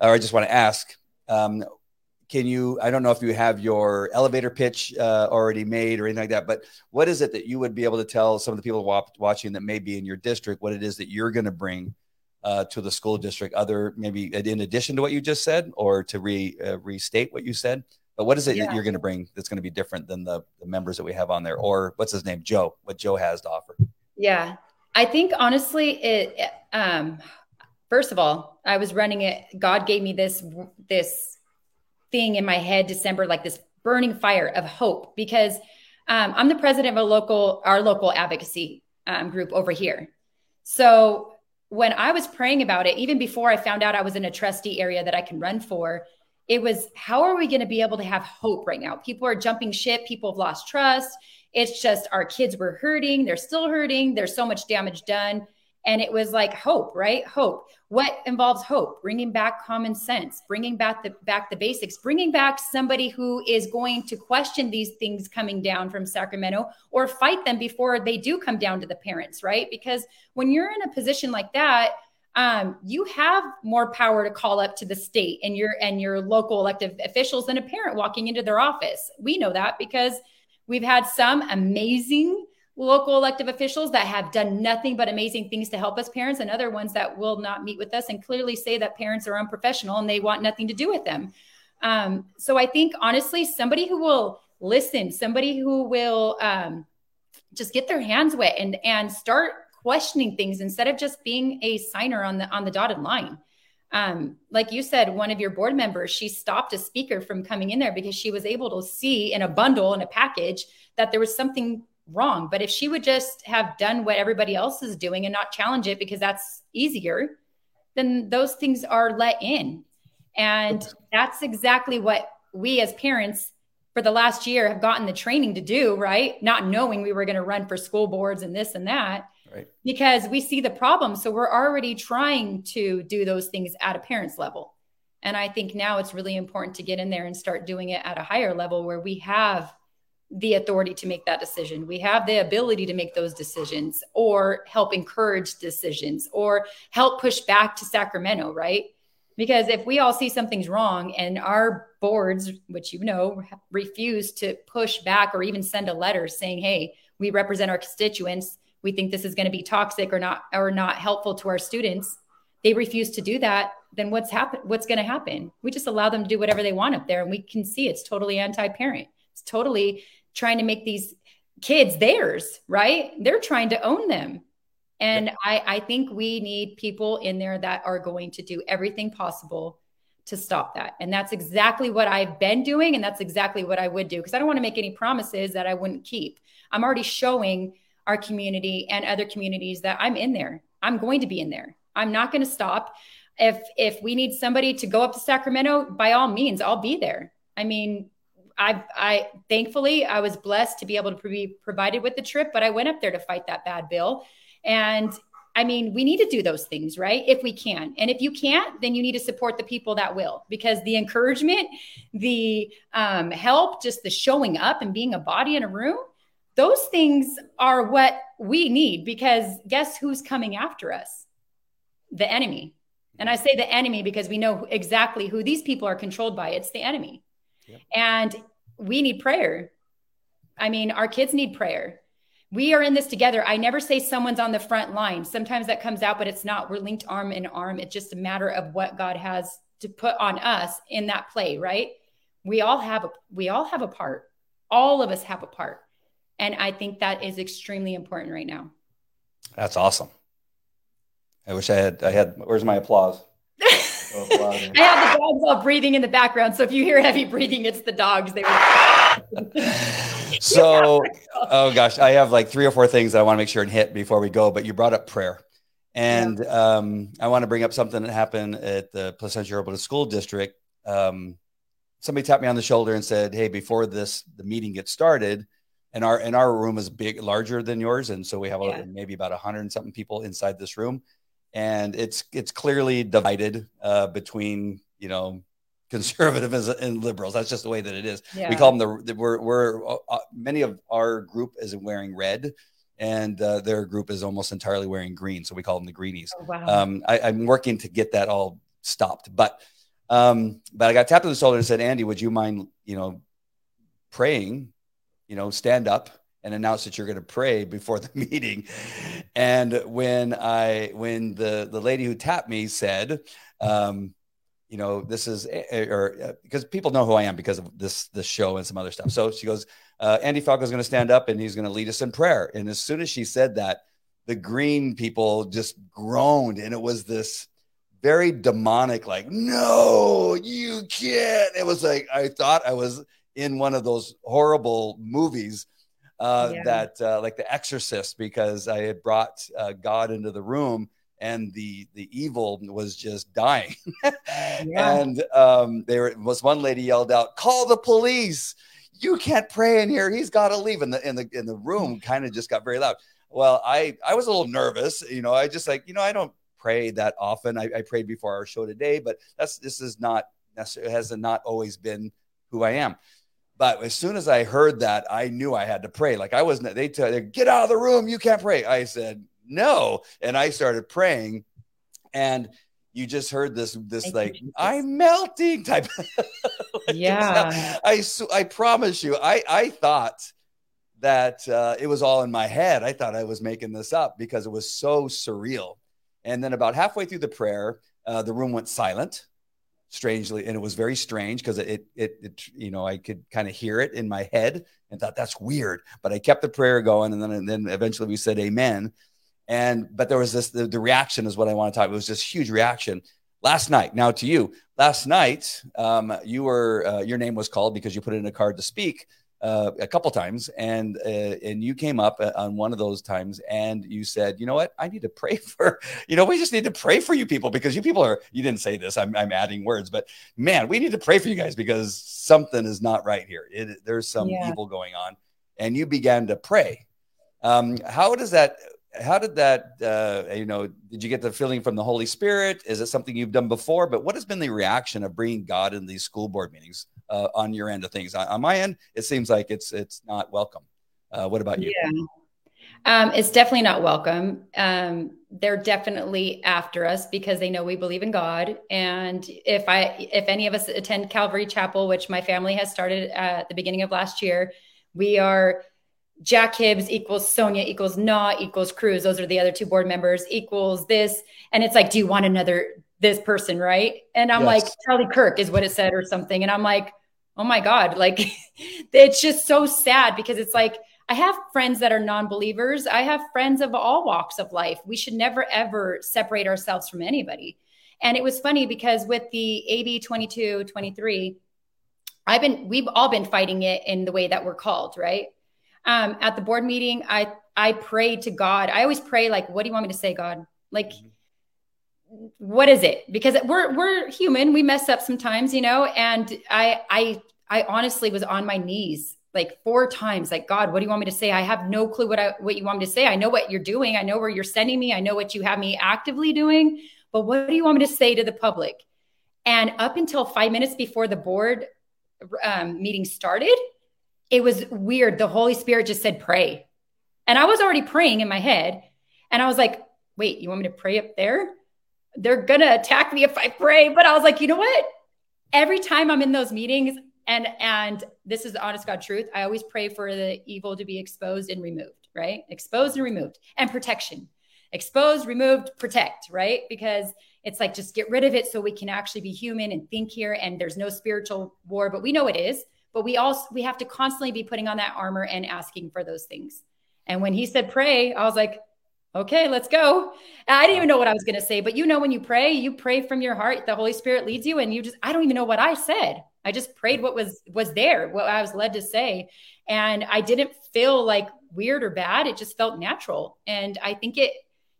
or I just want to ask. Um, can you i don't know if you have your elevator pitch uh, already made or anything like that but what is it that you would be able to tell some of the people watching that may be in your district what it is that you're going to bring uh, to the school district other maybe in addition to what you just said or to re uh, restate what you said? But what is it yeah. that you're going to bring that's going to be different than the, the members that we have on there or what's his name? Joe what joe has to offer. Yeah. I think honestly it um first of all i was running it god gave me this this thing in my head December, like this burning fire of hope, because um, I'm the president of a local, our local advocacy um, group over here. So when I was praying about it, even before I found out I was in a trustee area that I can run for, it was how are we going to be able to have hope right now? People are jumping ship, people have lost trust. It's just our kids were hurting, they're still hurting, there's so much damage done. And it was like hope right? Hope. What involves hope? Bringing back common sense bringing back the back the basics bringing back somebody who is going to question these things coming down from sacramento or fight them before they do come down to the parents right? Because when you're in a position like that um, you have more power to call up to the state and your and your local elected officials than a parent walking into their office. We know that because we've had some amazing local elective officials that have done nothing but amazing things to help us parents and other ones that will not meet with us and clearly say that parents are unprofessional and they want nothing to do with them. Um, so i think honestly somebody who will listen somebody who will um, just get their hands wet and and start questioning things instead of just being a signer on the on the dotted line. Um, like you said, one of your board members, she stopped a speaker from coming in there because she was able to see in a bundle in a package that there was something wrong. But if she would just have done what everybody else is doing and not challenge it because that's easier, then those things are let in. And that's exactly what we as parents for the last year have gotten the training to do, right? Not knowing we were going to run for school boards and this and that. Right. Because we see the problem. So we're already trying to do those things at a parent's level. And I think now it's really important to get in there and start doing it at a higher level where we have the authority to make that decision. We have the ability to make those decisions or help encourage decisions or help push back to Sacramento, right? Because if we all see something's wrong and our boards, which you know, refuse to push back or even send a letter saying, "Hey, we represent our constituents. We think this is going to be toxic or not or not helpful to our students." They refuse to do that, then what's happen what's going to happen? We just allow them to do whatever they want up there and we can see it's totally anti-parent. It's totally trying to make these kids theirs, right? They're trying to own them. And yeah. I, I think we need people in there that are going to do everything possible to stop that. And that's exactly what I've been doing. And that's exactly what I would do because I don't want to make any promises that I wouldn't keep. I'm already showing our community and other communities that I'm in there. I'm going to be in there. I'm not going to stop. If if we need somebody to go up to Sacramento, by all means, I'll be there. I mean, I, I thankfully I was blessed to be able to be provided with the trip, but I went up there to fight that bad bill. And I mean, we need to do those things, right? If we can. And if you can't, then you need to support the people that will, because the encouragement, the um, help, just the showing up and being a body in a room, those things are what we need. Because guess who's coming after us? The enemy. And I say the enemy because we know exactly who these people are controlled by. It's the enemy. And we need prayer. I mean, our kids need prayer. We are in this together. I never say someone's on the front line. Sometimes that comes out, but it's not. We're linked arm in arm. It's just a matter of what God has to put on us in that play, right? We all have a we all have a part. All of us have a part. And I think that is extremely important right now. That's awesome. I wish I had I had where's my applause? I have the dogs all breathing in the background. So if you hear heavy breathing, it's the dogs. They were. so, oh gosh, I have like three or four things that I want to make sure and hit before we go. But you brought up prayer. And yeah. um, I want to bring up something that happened at the Placentia Yorba School District. Um, somebody tapped me on the shoulder and said, "Hey, before this the meeting gets started, and our and our room is big, larger than yours, and so we have yeah. maybe about a hundred and something people inside this room and it's it's clearly divided uh, between you know conservatives and liberals. That's just the way that it is. Yeah. We call them the, we're we're uh, uh, many of our group is wearing red, and uh, their group is almost entirely wearing green. So we call them the greenies. Oh, wow. Um, I, am working to get that all stopped, but um, but I got tapped on the shoulder and said, Andy, would you mind you know praying? You know, stand up and announce that you're going to pray before the meeting. And when I, when the the lady who tapped me said, um, you know, this is, eh, eh, or because people know who I am because of this this show and some other stuff. So she goes, uh, Andy is going to stand up and he's going to lead us in prayer. And as soon as she said that, the green people just groaned, and it was this very demonic, like, no, you can't. It was like I thought I was in one of those horrible movies uh, yeah. that uh, like The Exorcist because I had brought uh, God into the room and the the evil was just dying. yeah. And um, there was one lady yelled out, "Call the police! you can't pray in here. He's got to leave. And the in the in the room kind of just got very loud. Well, I I was a little nervous. You know, I just like you know I don't pray that often. I, I prayed before our show today, but that's this is not necessarily has not always been who I am. But as soon as I heard that, I knew I had to pray. Like I wasn't. They tell get out of the room. You can't pray. I said no, and I started praying, and you just heard this this Thank like I'm melting type. like, yeah, I I promise you, I I thought that uh, it was all in my head. I thought I was making this up because it was so surreal. And then about halfway through the prayer, uh, the room went silent, strangely, and it was very strange because it, it, it, you know, I could kind of hear it in my head and thought that's weird. But I kept the prayer going, and then and then eventually we said Amen. And but there was this the, the reaction is what I want to talk. about It was this huge reaction last night. Now to you, last night, um, you were uh, your name was called because you put it in a card to speak uh, a couple times, and uh, and you came up uh, on one of those times, and you said, you know what, I need to pray for, you know, we just need to pray for you people because you people are. You didn't say this. I'm, I'm adding words, but man, we need to pray for you guys because something is not right here. It, there's some yeah. evil going on, and you began to pray. Um, how does that? How did that? Uh, you know, did you get the feeling from the Holy Spirit? Is it something you've done before? But what has been the reaction of bringing God in these school board meetings? Uh, on your end of things. On, on, my end, it seems like it's it's not welcome. Uh, what about you? Yeah. Um, it's definitely not welcome. Um, they're definitely after us because they know we believe in God. And if I, if any of us attend Calvary Chapel, which my family has started at the beginning of last year, we are Jack Hibbs equals Sonja equals Na equals Cruz. Those are the other two board members equals this. And it's like, do you want another this person, right? And I'm yes. like, Charlie Kirk is what it said or something. And I'm like, oh my God, like it's just so sad because it's like, I have friends that are non believers. I have friends of all walks of life. We should never, ever separate ourselves from anybody. And it was funny because with the AB 22, 23, I've been, we've all been fighting it in the way that we're called, right? Um, at the board meeting, I, I prayed to God. I always pray, like, what do you want me to say, God? Like, mm-hmm what is it? Because we're we're human, we mess up sometimes, you know. And I I I honestly was on my knees like four times, like God, what do you want me to say? I have no clue what I what you want me to say. I know what you're doing. I know where you're sending me. I know what you have me actively doing. But what do you want me to say to the public? And up until five minutes before the board um, meeting started, it was weird. The Holy Spirit just said, pray. And I was already praying in my head. And I was like, wait, you want me to pray up there? They're gonna attack me if I pray. But I was like, you know what? Every time I'm in those meetings, and and this is the honest God truth, I always pray for the evil to be exposed and removed, right? Exposed and removed, and protection. Exposed, removed, protect, right? Because it's like just get rid of it so we can actually be human and think here and there's no spiritual war, but we know it is. But we also we have to constantly be putting on that armor and asking for those things. And when he said pray, I was like, okay, let's go. I didn't even know what I was going to say, but you know, when you pray, you pray from your heart, the Holy Spirit leads you and you just, I don't even know what I said. I just prayed what was, was there, what I was led to say. And I didn't feel like weird or bad. It just felt natural. And I think it,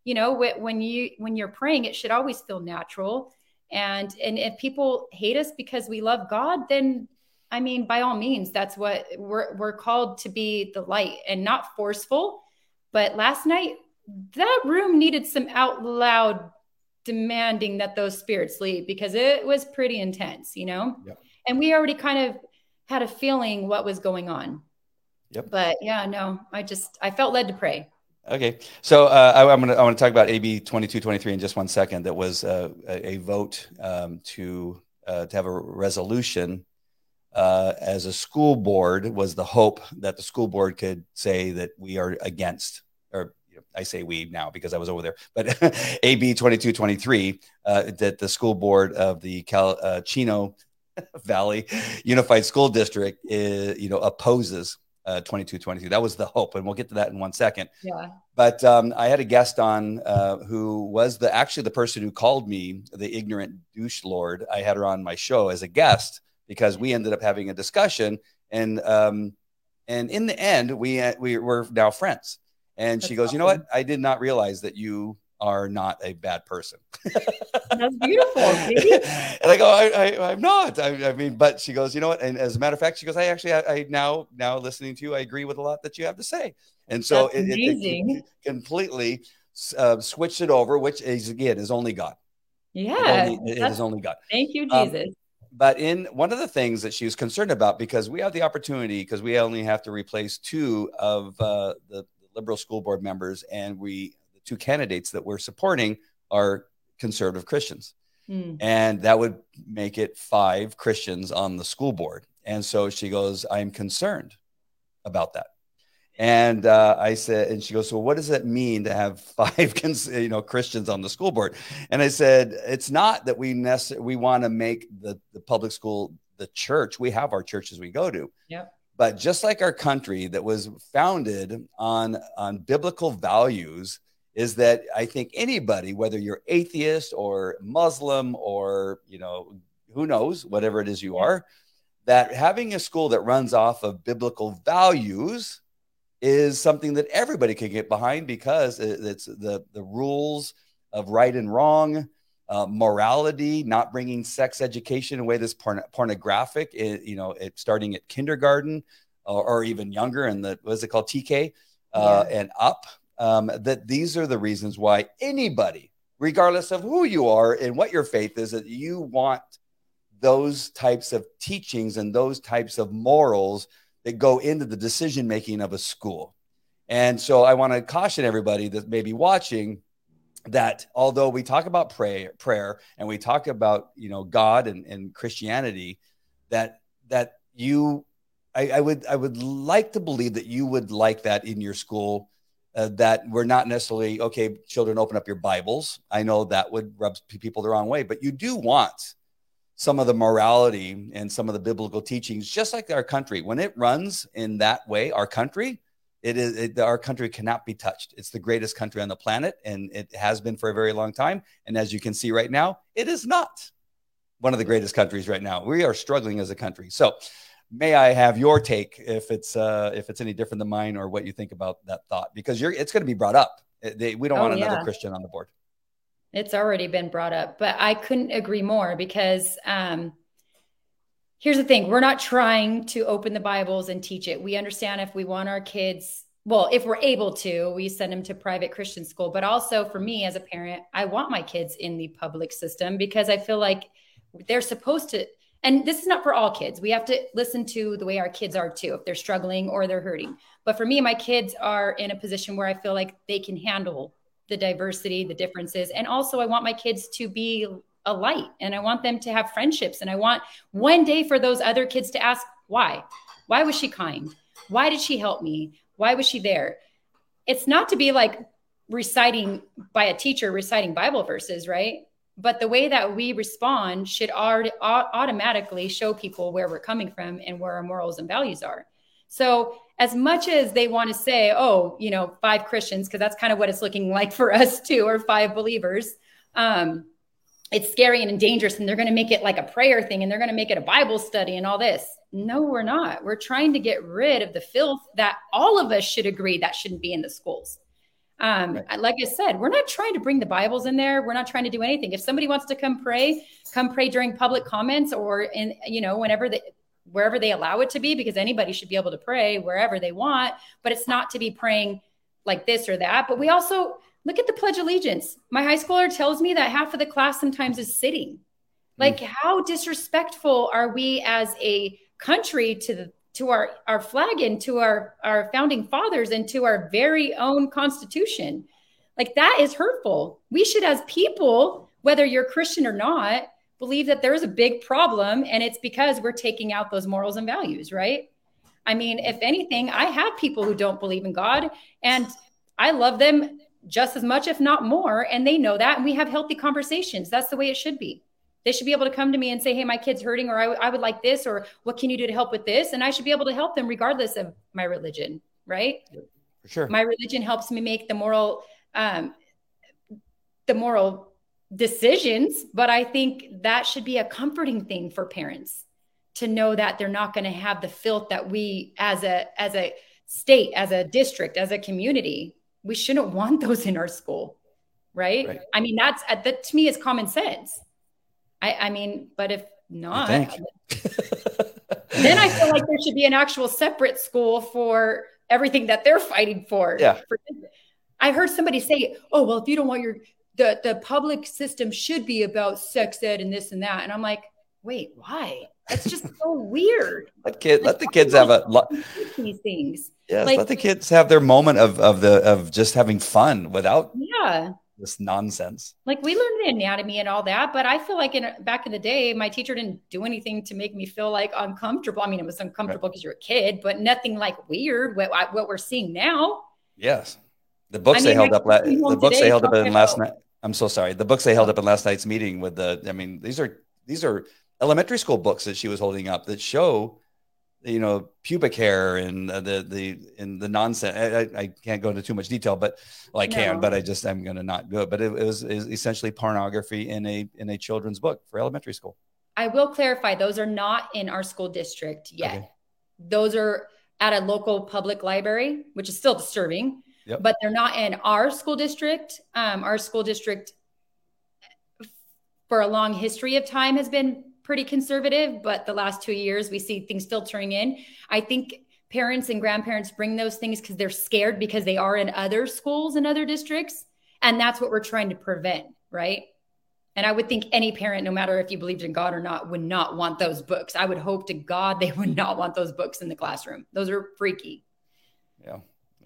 you know, when you, when you're praying, it should always feel natural. And, and if people hate us because we love God, then I mean, by all means, that's what we're, we're called to be the light and not forceful. But last night that room needed some out loud demanding that those spirits leave because it was pretty intense, you know? Yep. And we already kind of had a feeling what was going on. Yep. But yeah, no, I just I felt led to pray. Okay, so uh, I, am gonna I want to talk about AB 2223 in just one second. That was uh, a, a, vote um, to uh, to have a resolution uh, as a school board. Was the hope that the school board could say that we are against I say we now because I was over there, but AB 2223 uh, that the school board of the Cal, uh, Chino Valley Unified School District, is, you know, opposes uh, 2223. That was the hope, and we'll get to that in one second. Yeah. But um, I had a guest on uh, who was the actually the person who called me the ignorant douche lord. I had her on my show as a guest because we ended up having a discussion, and um, and in the end, we uh, we were now friends. And That's she goes, awesome. you know what? I did not realize that you are not a bad person. That's beautiful. and I go, I, am not. I, I, mean, but she goes, you know what? And as a matter of fact, she goes, I actually, I, I now, now listening to you, I agree with a lot that you have to say. And so it, it, it, completely uh, switched it over, which is again is only God. Yeah, only, it is only God. Thank you, um, Jesus. Um, but in one of the things that she was concerned about, because we have the opportunity, because we only have to replace two of uh, the liberal school board members, and we the two candidates that we're supporting are conservative Christians, mm. and that would make it five Christians on the school board. And so she goes, "I'm concerned about that." And uh, I said, and she goes, "So what does that mean to have five, cons- you know, Christians on the school board?" And I said, "It's not that we necessarily we want to make the the public school the church. We have our churches we go to. Yeah. But just like our country that was founded on on biblical values, is that I think anybody, whether you're atheist or Muslim or you know who knows whatever it is you are, that having a school that runs off of biblical values." is something that everybody can get behind because it's the the rules of right and wrong, uh, morality, not bringing sex education in a way that's porn- pornographic. It, you know, it, starting at kindergarten or, or, even younger, and the what is it called TK uh, yeah. and up. Um, that these are the reasons why anybody, regardless of who you are and what your faith is, that you want those types of teachings and those types of morals that go into the decision making of a school. And so I want to caution everybody that may be watching that although we talk about prayer, prayer and we talk about you know God and, and Christianity, that that you I, I, would I would like to believe that you would like that in your school. Uh, that we're not necessarily okay. Children, open up your Bibles. I know that would rub people the wrong way, but you do want some of the morality and some of the biblical teachings, just like our country. When it runs in that way, our country, it is it, our country cannot be touched. It's the greatest country on the planet, and it has been for a very long time. And as you can see right now, it is not one of the greatest countries right now. We are struggling as a country. So, may I have your take if it's uh, if it's any different than mine, or what you think about that thought? Because you're it's going to be brought up. They, we don't oh, want another yeah. Christian on the board. It's already been brought up, but I couldn't agree more because um, here's the thing we're not trying to open the Bibles and teach it. We understand if we want our kids, well, if we're able to, we send them to private Christian school. But also for me as a parent, I want my kids in the public system because I feel like they're supposed to. And this is not for all kids. We have to listen to the way our kids are too, if they're struggling or they're hurting. But for me, my kids are in a position where I feel like they can handle the diversity, the differences. And also, I want my kids to be a light and I want them to have friendships. And I want one day for those other kids to ask, why? Why was she kind? Why did she help me? Why was she there? It's not to be like reciting by a teacher reciting Bible verses, right? But the way that we respond should automatically show people where we're coming from and where our morals and values are. So as much as they want to say, oh, you know, five Christians, because that's kind of what it's looking like for us too, or five believers, um, it's scary and dangerous. And they're going to make it like a prayer thing and they're going to make it a Bible study and all this. No, we're not. We're trying to get rid of the filth that all of us should agree that shouldn't be in the schools. Um, right. Like I said, we're not trying to bring the Bibles in there. We're not trying to do anything. If somebody wants to come pray, come pray during public comments or in, you know, whenever they wherever they allow it to be, because anybody should be able to pray wherever they want, but it's not to be praying like this or that. But we also look at the Pledge Allegiance. My high schooler tells me that half of the class sometimes is sitting. Like, mm. how disrespectful are we as a country to the to our our flag and to our our founding fathers and to our very own constitution like that is hurtful we should as people whether you're christian or not believe that there's a big problem and it's because we're taking out those morals and values, right? I mean, if anything, I have people who don't believe in God and I love them just as much, if not more. And they know that. And we have healthy conversations. That's the way it should be. They should be able to come to me and say, Hey, my kid's hurting, or I, w- I would like this, or what can you do to help with this? And I should be able to help them regardless of my religion, right? For sure. My religion helps me make the moral, um, the moral decisions, but I think that should be a comforting thing for parents to know that they're not going to have the filth that we as a as a state, as a district, as a community, we shouldn't want those in our school. right? right. I mean, that's uh, that to me is common sense. I, I mean, but if not, then I feel like there should be an actual separate school for everything that they're fighting for. Yeah. I heard somebody say, "Oh, well, if you don't want your the the public system should be about sex ed and this and that," and I'm like, "Wait, why?" That's just so weird. Let kid, let the kids have a lot these things. Yes, like, let the kids have their moment of of the of just having fun without yeah this nonsense. Like we learned the anatomy and all that, but I feel like in back in the day, my teacher didn't do anything to make me feel like uncomfortable. I mean, it was uncomfortable because right. you're a kid, but nothing like weird. What what we're seeing now. Yes, the books I mean, they held up. La- the books they held up in last night. I'm so sorry. The books they held up in last night's meeting with the. I mean, these are these are elementary school books that she was holding up that show you know pubic hair and the the and the nonsense I, I, can't go into too much detail but well i no. can but i just i'm going to not do it but it, it was, it was essentially pornography in a in a children's book for elementary school i will clarify those are not in our school district yet okay. those are at a local public library which is still disturbing yep. but they're not in our school district um, our school district for a long history of time has been pretty conservative, but the last two years we see things filtering in. I think parents and grandparents bring those things because they're scared because they are in other schools and other districts. And that's what we're trying to prevent, right? And I would think any parent, no matter if you believed in God or not, would not want those books. I would hope to God they would not want those books in the classroom. Those are freaky.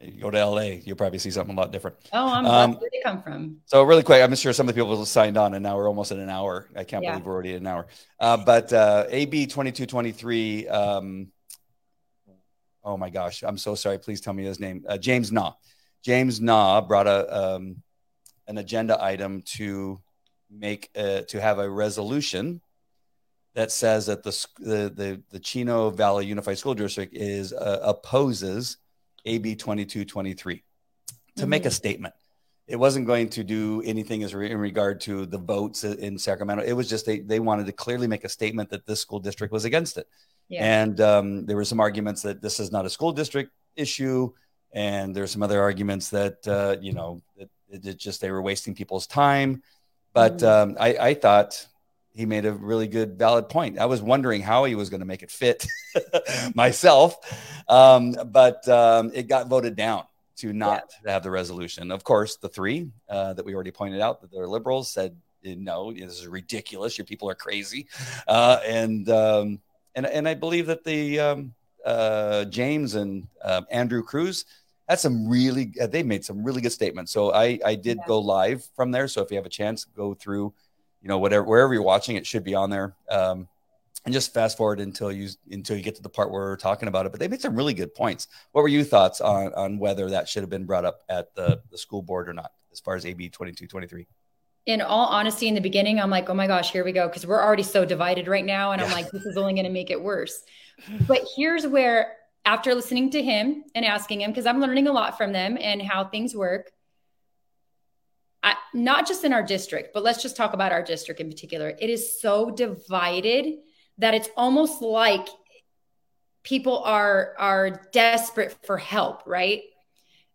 You go to LA, you'll probably see something a lot different. Oh, I'm um, where they come from. So really quick, I'm sure some of the people signed on, and now we're almost at an hour. I can't yeah. believe we're already at an hour. Uh, but uh, AB 2223. Um, oh my gosh, I'm so sorry. Please tell me his name. Uh, James Na. James Na brought a um, an agenda item to make a, to have a resolution that says that the the the, the Chino Valley Unified School District is uh, opposes AB 2223 to mm-hmm. make a statement. It wasn't going to do anything as re- in regard to the votes in Sacramento. It was just they, they wanted to clearly make a statement that this school district was against it. Yeah. And um, there were some arguments that this is not a school district issue. And there's some other arguments that, uh, you know, it, it, just they were wasting people's time. But mm-hmm. um, I, I thought he made a really good valid point. I was wondering how he was going to make it fit myself, um, but um, it got voted down to not yeah. have the resolution. Of course, the three uh, that we already pointed out that they're liberals said no, this is ridiculous. Your people are crazy, uh, and um, and and I believe that the um, uh, James and uh, Andrew Cruz That's some really they made some really good statements. So I I did yeah. go live from there. So if you have a chance, go through you know, whatever wherever you're watching, it should be on there. Um, and just fast forward until you until you get to the part where we're talking about it. But they made some really good points. What were your thoughts on on whether that should have been brought up at the the school board or not, as far as AB twenty two twenty three? in all honesty, in the beginning, I'm like, oh my gosh, here we go. Cause we're already so divided right now. And yeah. I'm like, this is only going to make it worse. But here's where, after listening to him and asking him, because I'm learning a lot from them and how things work, Not just in our district, but let's just talk about our district in particular. It is so divided that it's almost like people are are desperate for help, right?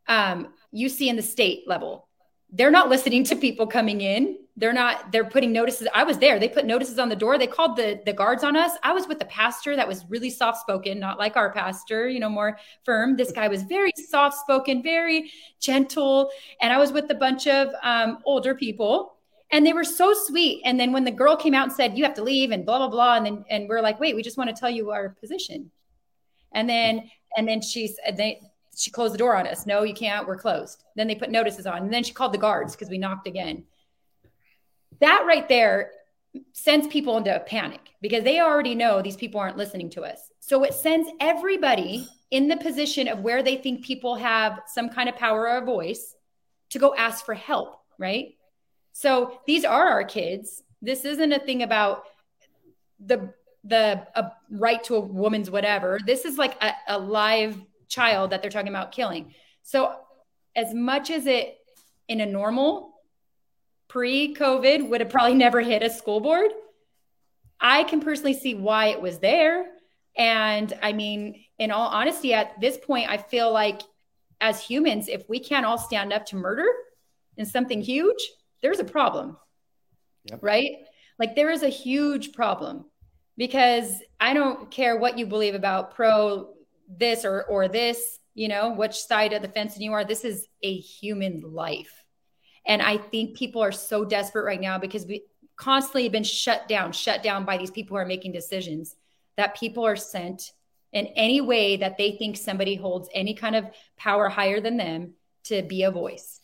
Um, you see in the state level, they're not listening to people coming in they're not they're putting notices i was there they put notices on the door they called the the guards on us. I was with the pastor that was really soft spoken not like our pastor you know more firm. This guy was very soft spoken very gentle and i was with a bunch of um, older people and they were so sweet. And then when the girl came out and said you have to leave and blah blah blah and then and we're like wait we just want to tell you our position. And then and then she said they she closed the door on us. No you can't we're closed. Then they put notices on and then she called the guards because we knocked again that right there sends people into a panic because they already know these people aren't listening to us. So it sends everybody in the position of where they think people have some kind of power or voice to go ask for help, right? So these are our kids. This isn't a thing about the the a right to a woman's whatever. This is like a, a live child that they're talking about killing. So as much as it in a normal pre COVID would have probably never hit a school board. I can personally see why it was there. And I mean, in all honesty, at this point, I feel like as humans, if we can't all stand up to murder and something huge, there's a problem, yep. right? Like there is a huge problem because I don't care what you believe about pro this or or this, you know, which side of the fence you are. This is a human life. And I think people are so desperate right now because we constantly have been shut down, shut down by these people who are making decisions that people are sent in any way that they think somebody holds any kind of power higher than them to be a voice.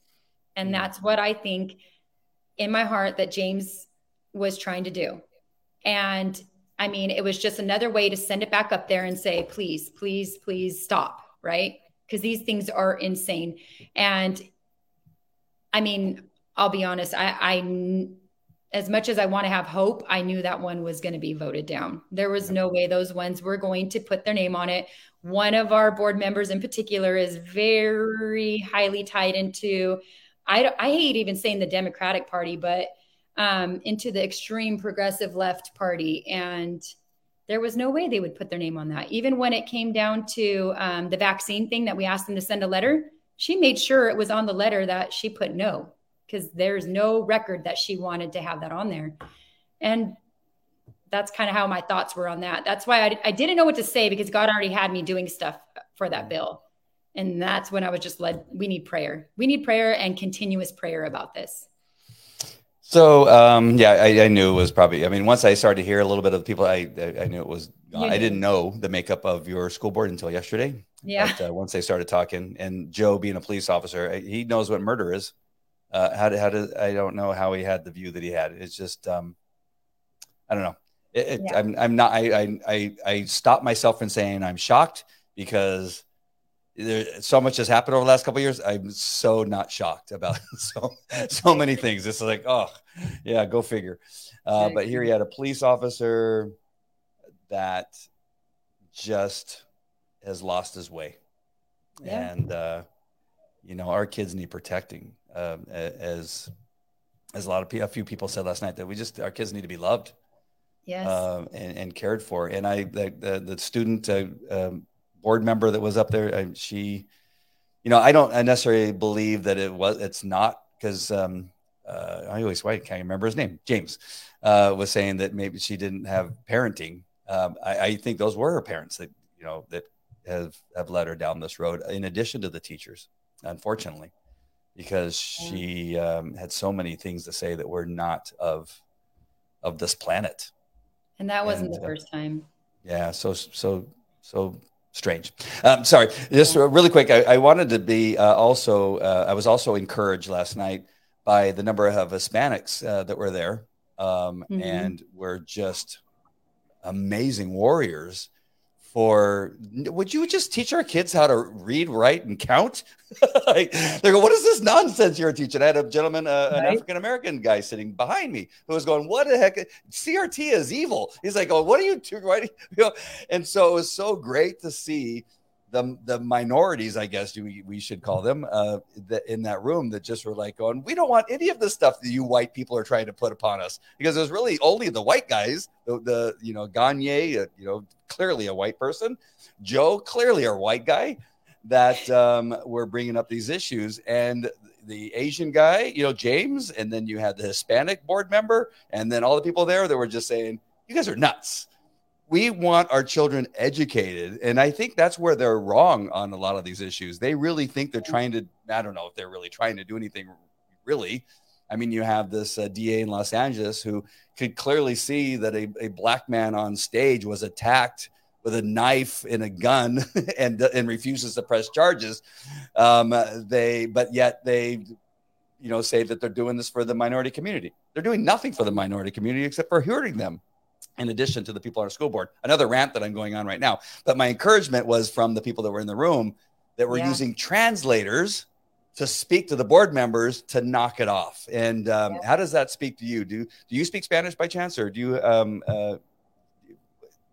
And that's what I think in my heart that James was trying to do. And I mean, it was just another way to send it back up there and say, please, please, please stop, right? Because these things are insane. And I mean, I'll be honest, I, I as much as I want to have hope, I knew that one was going to be voted down. There was no way those ones were going to put their name on it. One of our board members in particular is very highly tied into, I, I hate even saying the Democratic Party, but um, into the extreme progressive left party. And there was no way they would put their name on that. Even when it came down to um, the vaccine thing that we asked them to send a letter, she made sure it was on the letter that she put no because there's no record that she wanted to have that on there. And that's kind of how my thoughts were on that. That's why I, I didn't know what to say because God already had me doing stuff for that bill. And that's when I was just led, we need prayer. We need prayer and continuous prayer about this. So um, yeah, I, I, knew it was probably. I mean, once I started to hear a little bit of the people, I I knew it was. I didn't know the makeup of your school board until yesterday. Yeah. But, uh, once they started talking, and Joe being a police officer, he knows what murder is uh, how to how to I don't know how he had the view that he had. It's just um, I don't know. It, it, yeah. I'm I'm not I, I I I stopped myself from saying I'm shocked because there so much has happened over the last couple years. I'm so not shocked about so so many things. It's like oh yeah, go figure. Uh, but here he had a police officer that just has lost his way, yeah. and uh, you know our kids need protecting um, as as a lot of a few people said last night that we just our kids need to be loved, yes, uh, and, and, cared for. And I the the, the student uh, um, board member that was up there, I, she, you know, I don't necessarily believe that it was it's not because um, uh, I always why can't remember his name. James uh, was saying that maybe she didn't have parenting. Um, I, I, think those were her parents that you know that have have led her down this road. In addition to the teachers, unfortunately because she um, had so many things to say that were not of of this planet. And that wasn't and, the uh, first time. Yeah, so so so strange. Um, sorry, just really quick. I, I wanted to be uh, also. Uh, I was also encouraged last night by the number of Hispanics uh, that were there, um, mm-hmm. and were just amazing warriors for would you just teach our kids how to read, write, and count? like, they go, what is this nonsense you're teaching? I had a gentleman, uh, an African American guy sitting behind me who was going, what the heck? CRT is evil. He's like, oh, what are you doing? You know, and so it was so great to see the the minorities, I guess we, we should call them, uh, the, in that room that just were like going, we don't want any of the stuff that you white people are trying to put upon us. Because it was really only the white guys, the, the you know Gagnier, uh, you know clearly a white person, Joe clearly a white guy that um, were bringing up these issues. And the Asian guy, you know James, and then you had the Hispanic board member, and then all the people there that were just saying, you guys are nuts we want our children educated and i think that's where they're wrong on a lot of these issues. They really think they're trying to i don't know if they're really trying to do anything really. I mean you have this uh, da in los angeles who could clearly see that a, a black man on stage was attacked with a knife and a gun and and refuses to press charges. Um, they but yet they you know say that they're doing this for the minority community. They're doing nothing for the minority community except for hurting them in addition to the people on our school board. Another rant that I'm going on right now. But my encouragement was from the people that were in the room that were yeah. using translators to speak to the board members to knock it off. And um, yeah. how does that speak to you? Do do you speak Spanish by chance, or do you? Um, uh,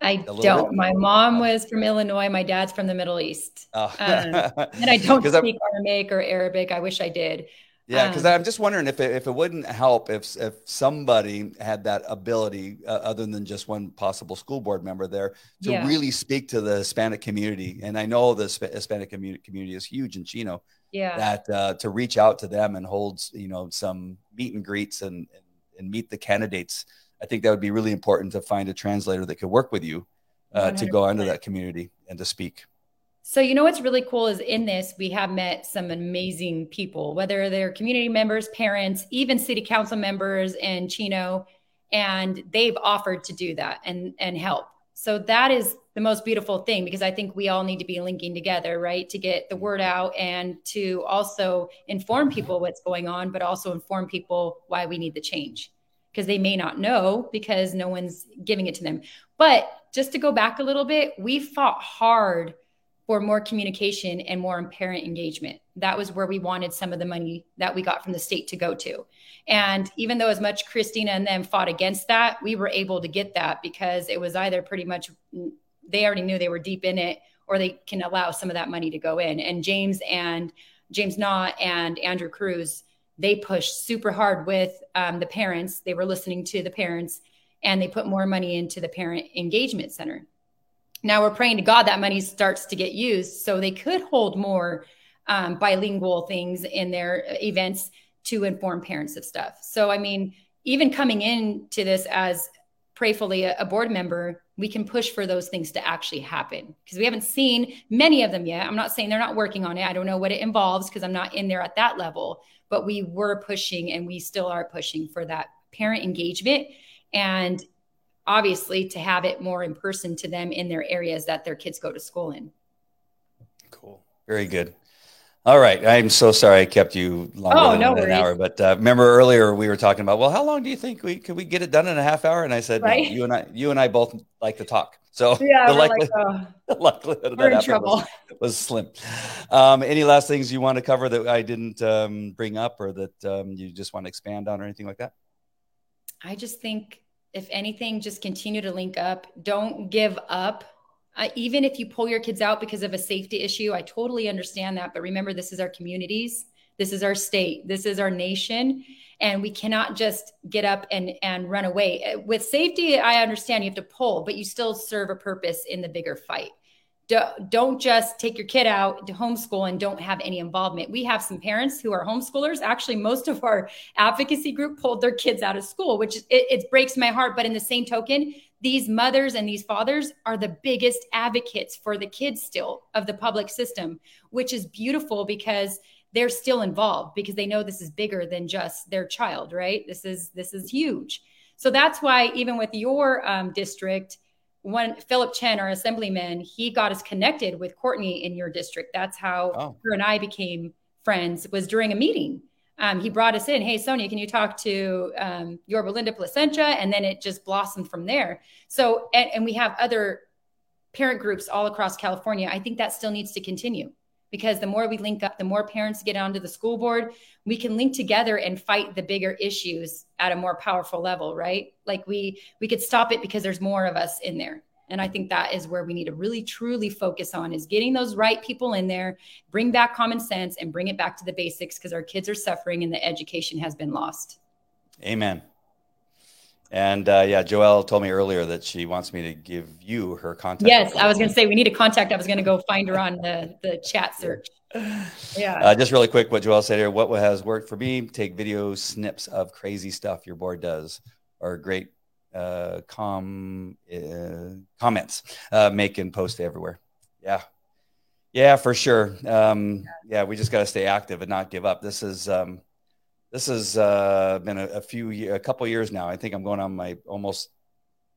I don't. Bit? My mom was from Illinois. My dad's from the Middle East, oh. um, and I don't speak Aramaic or Arabic. I wish I did. Yeah, because um, I'm just wondering if it, if it wouldn't help if if somebody had that ability, uh, other than just one possible school board member there, to yeah. really speak to the Hispanic community. And I know the Hispanic community community is huge in Chino. Yeah. That uh, to reach out to them and hold, you know, some meet and greets and, and and meet the candidates. I think that would be really important to find a translator that could work with you uh, to go into that community and to speak. So, you know what's really cool is in this, we have met some amazing people, whether they're community members, parents, even city council members in Chino, and they've offered to do that and, and help. So, that is the most beautiful thing because I think we all need to be linking together, right? To get the word out and to also inform people what's going on, but also inform people why we need the change because they may not know because no one's giving it to them. But just to go back a little bit, we fought hard for more communication and more parent engagement. That was where we wanted some of the money that we got from the state to go to. And even though as much Christina and them fought against that, we were able to get that because it was either pretty much they already knew they were deep in it or they can allow some of that money to go in. And James and James Na and Andrew Cruz, they pushed super hard with um, the parents. They were listening to the parents and they put more money into the parent engagement center now we're praying to God that money starts to get used so they could hold more um, bilingual things in their events to inform parents of stuff. So, I mean, even coming into this as prayfully a, a board member, we can push for those things to actually happen because we haven't seen many of them yet. I'm not saying they're not working on it. I don't know what it involves because I'm not in there at that level, but we were pushing and we still are pushing for that parent engagement. And obviously to have it more in person to them in their areas that their kids go to school in. Cool. Very good. All right. I'm so sorry I kept you longer oh, than no an hour. But uh, remember earlier we were talking about, well, how long do you think we could we get it done in a half hour? And I said, right? no, you and I, you and I both like to talk. So yeah, the, likely, like, oh, the likelihood of that trouble. Was, was, slim. Um, any last things you want to cover that I didn't um, bring up or that um, you just want to expand on or anything like that? I just think if anything, just continue to link up. Don't give up. Uh, even if you pull your kids out because of a safety issue, I totally understand that. But remember, this is our communities, this is our state, this is our nation, and we cannot just get up and and run away. With safety, I understand you have to pull, but you still serve a purpose in the bigger fight don't just take your kid out to homeschool and don't have any involvement. We have some parents who are homeschoolers. Actually, most of our advocacy group pulled their kids out of school, which it, it breaks my heart. But in the same token, these mothers and these fathers are the biggest advocates for the kids still of the public system, which is beautiful because they're still involved because they know this is bigger than just their child, right? This is this is huge. So that's why even with your um, district when Phillip Chen, our assemblyman, he got us connected with Courtney in your district. That's how oh. her and I became friends. Was during a meeting. Um, he brought us in. Hey, Sonja, can you talk to um, Yorba Linda Placentia? And then it just blossomed from there. So, and, and we have other parent groups all across California. I think that still needs to continue because the more we link up, the more parents get onto the school board, we can link together and fight the bigger issues at a more powerful level, right? Like we we could stop it because there's more of us in there. And I think that is where we need to really truly focus on is getting those right people in there, bring back common sense and bring it back to the basics because our kids are suffering and the education has been lost. Amen. And uh, yeah, Joelle told me earlier that she wants me to give you her contact. Yes, I was going to say we need a contact. I was going to go find her on the, the chat search. Yeah. Uh, just really quick, what Joelle said here. What has worked for me? Take video snips of crazy stuff your board does, or great uh, com uh, comments uh, make and post everywhere. Yeah, yeah, for sure. Um, yeah, we just got to stay active and not give up. This is um, this has uh, been a, a few, a couple years now. I think I'm going on my almost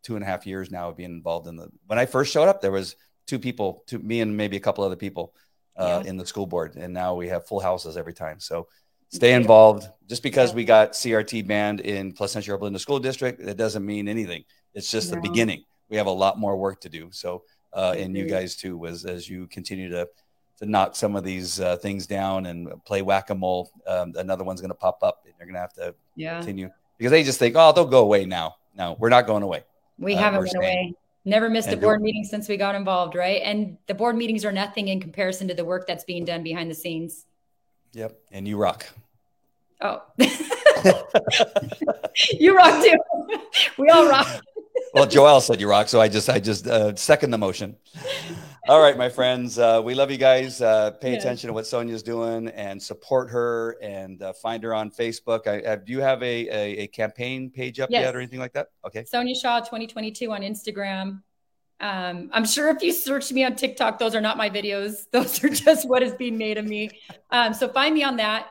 two and a half years now of being involved in the. When I first showed up, there was two people, two me and maybe a couple other people uh, yeah. in the school board, and now we have full houses every time. So stay involved. Just because we got CRT banned in Placentia Linda School District, it doesn't mean anything. It's just no. the beginning. We have a lot more work to do. So, uh, and you guys too, was as you continue to to knock some of these uh, things down and play whack a mole. Um, another one's going to pop up, and you're going to have to yeah. continue because they just think, oh, they'll go away now. No, we're not going away. We uh, haven't went away. Never missed a board meeting since we got involved, right? And the board meetings are nothing in comparison to the work that's being done behind the scenes. Yep, and you rock. Oh, you rock too. we all rock. well, Joelle said you rock, so I just I just uh, second the motion. All right, my friends. Uh, we love you guys. Uh, pay yes. attention to what Sonja's doing and support her and uh, find her on Facebook. I, do you have a, a, a campaign page up yes. yet or anything like that? Okay. Sonja Shaw 2022 on Instagram. Um, I'm sure if you search me on TikTok, those are not my videos. Those are just what is being made of me. Um, so find me on that.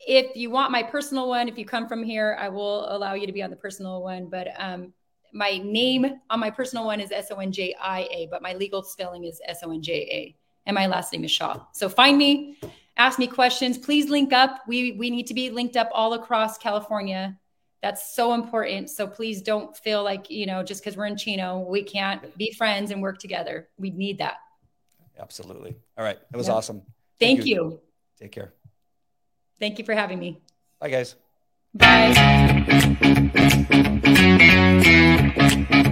If you want my personal one, if you come from here, I will allow you to be on the personal one. But um, my name on my personal one is S O N J I A, but my legal spelling is S O N J A, and my last name is Shaw. So find me, ask me questions. Please link up. We we need to be linked up all across California. That's so important. So please don't feel like you know just because we're in Chino, we can't be friends and work together. We need that. Absolutely. All right, it was yep. awesome. Thank, Thank you. you. Take care. Thank you for having me. Bye, guys. Bye. Thank you.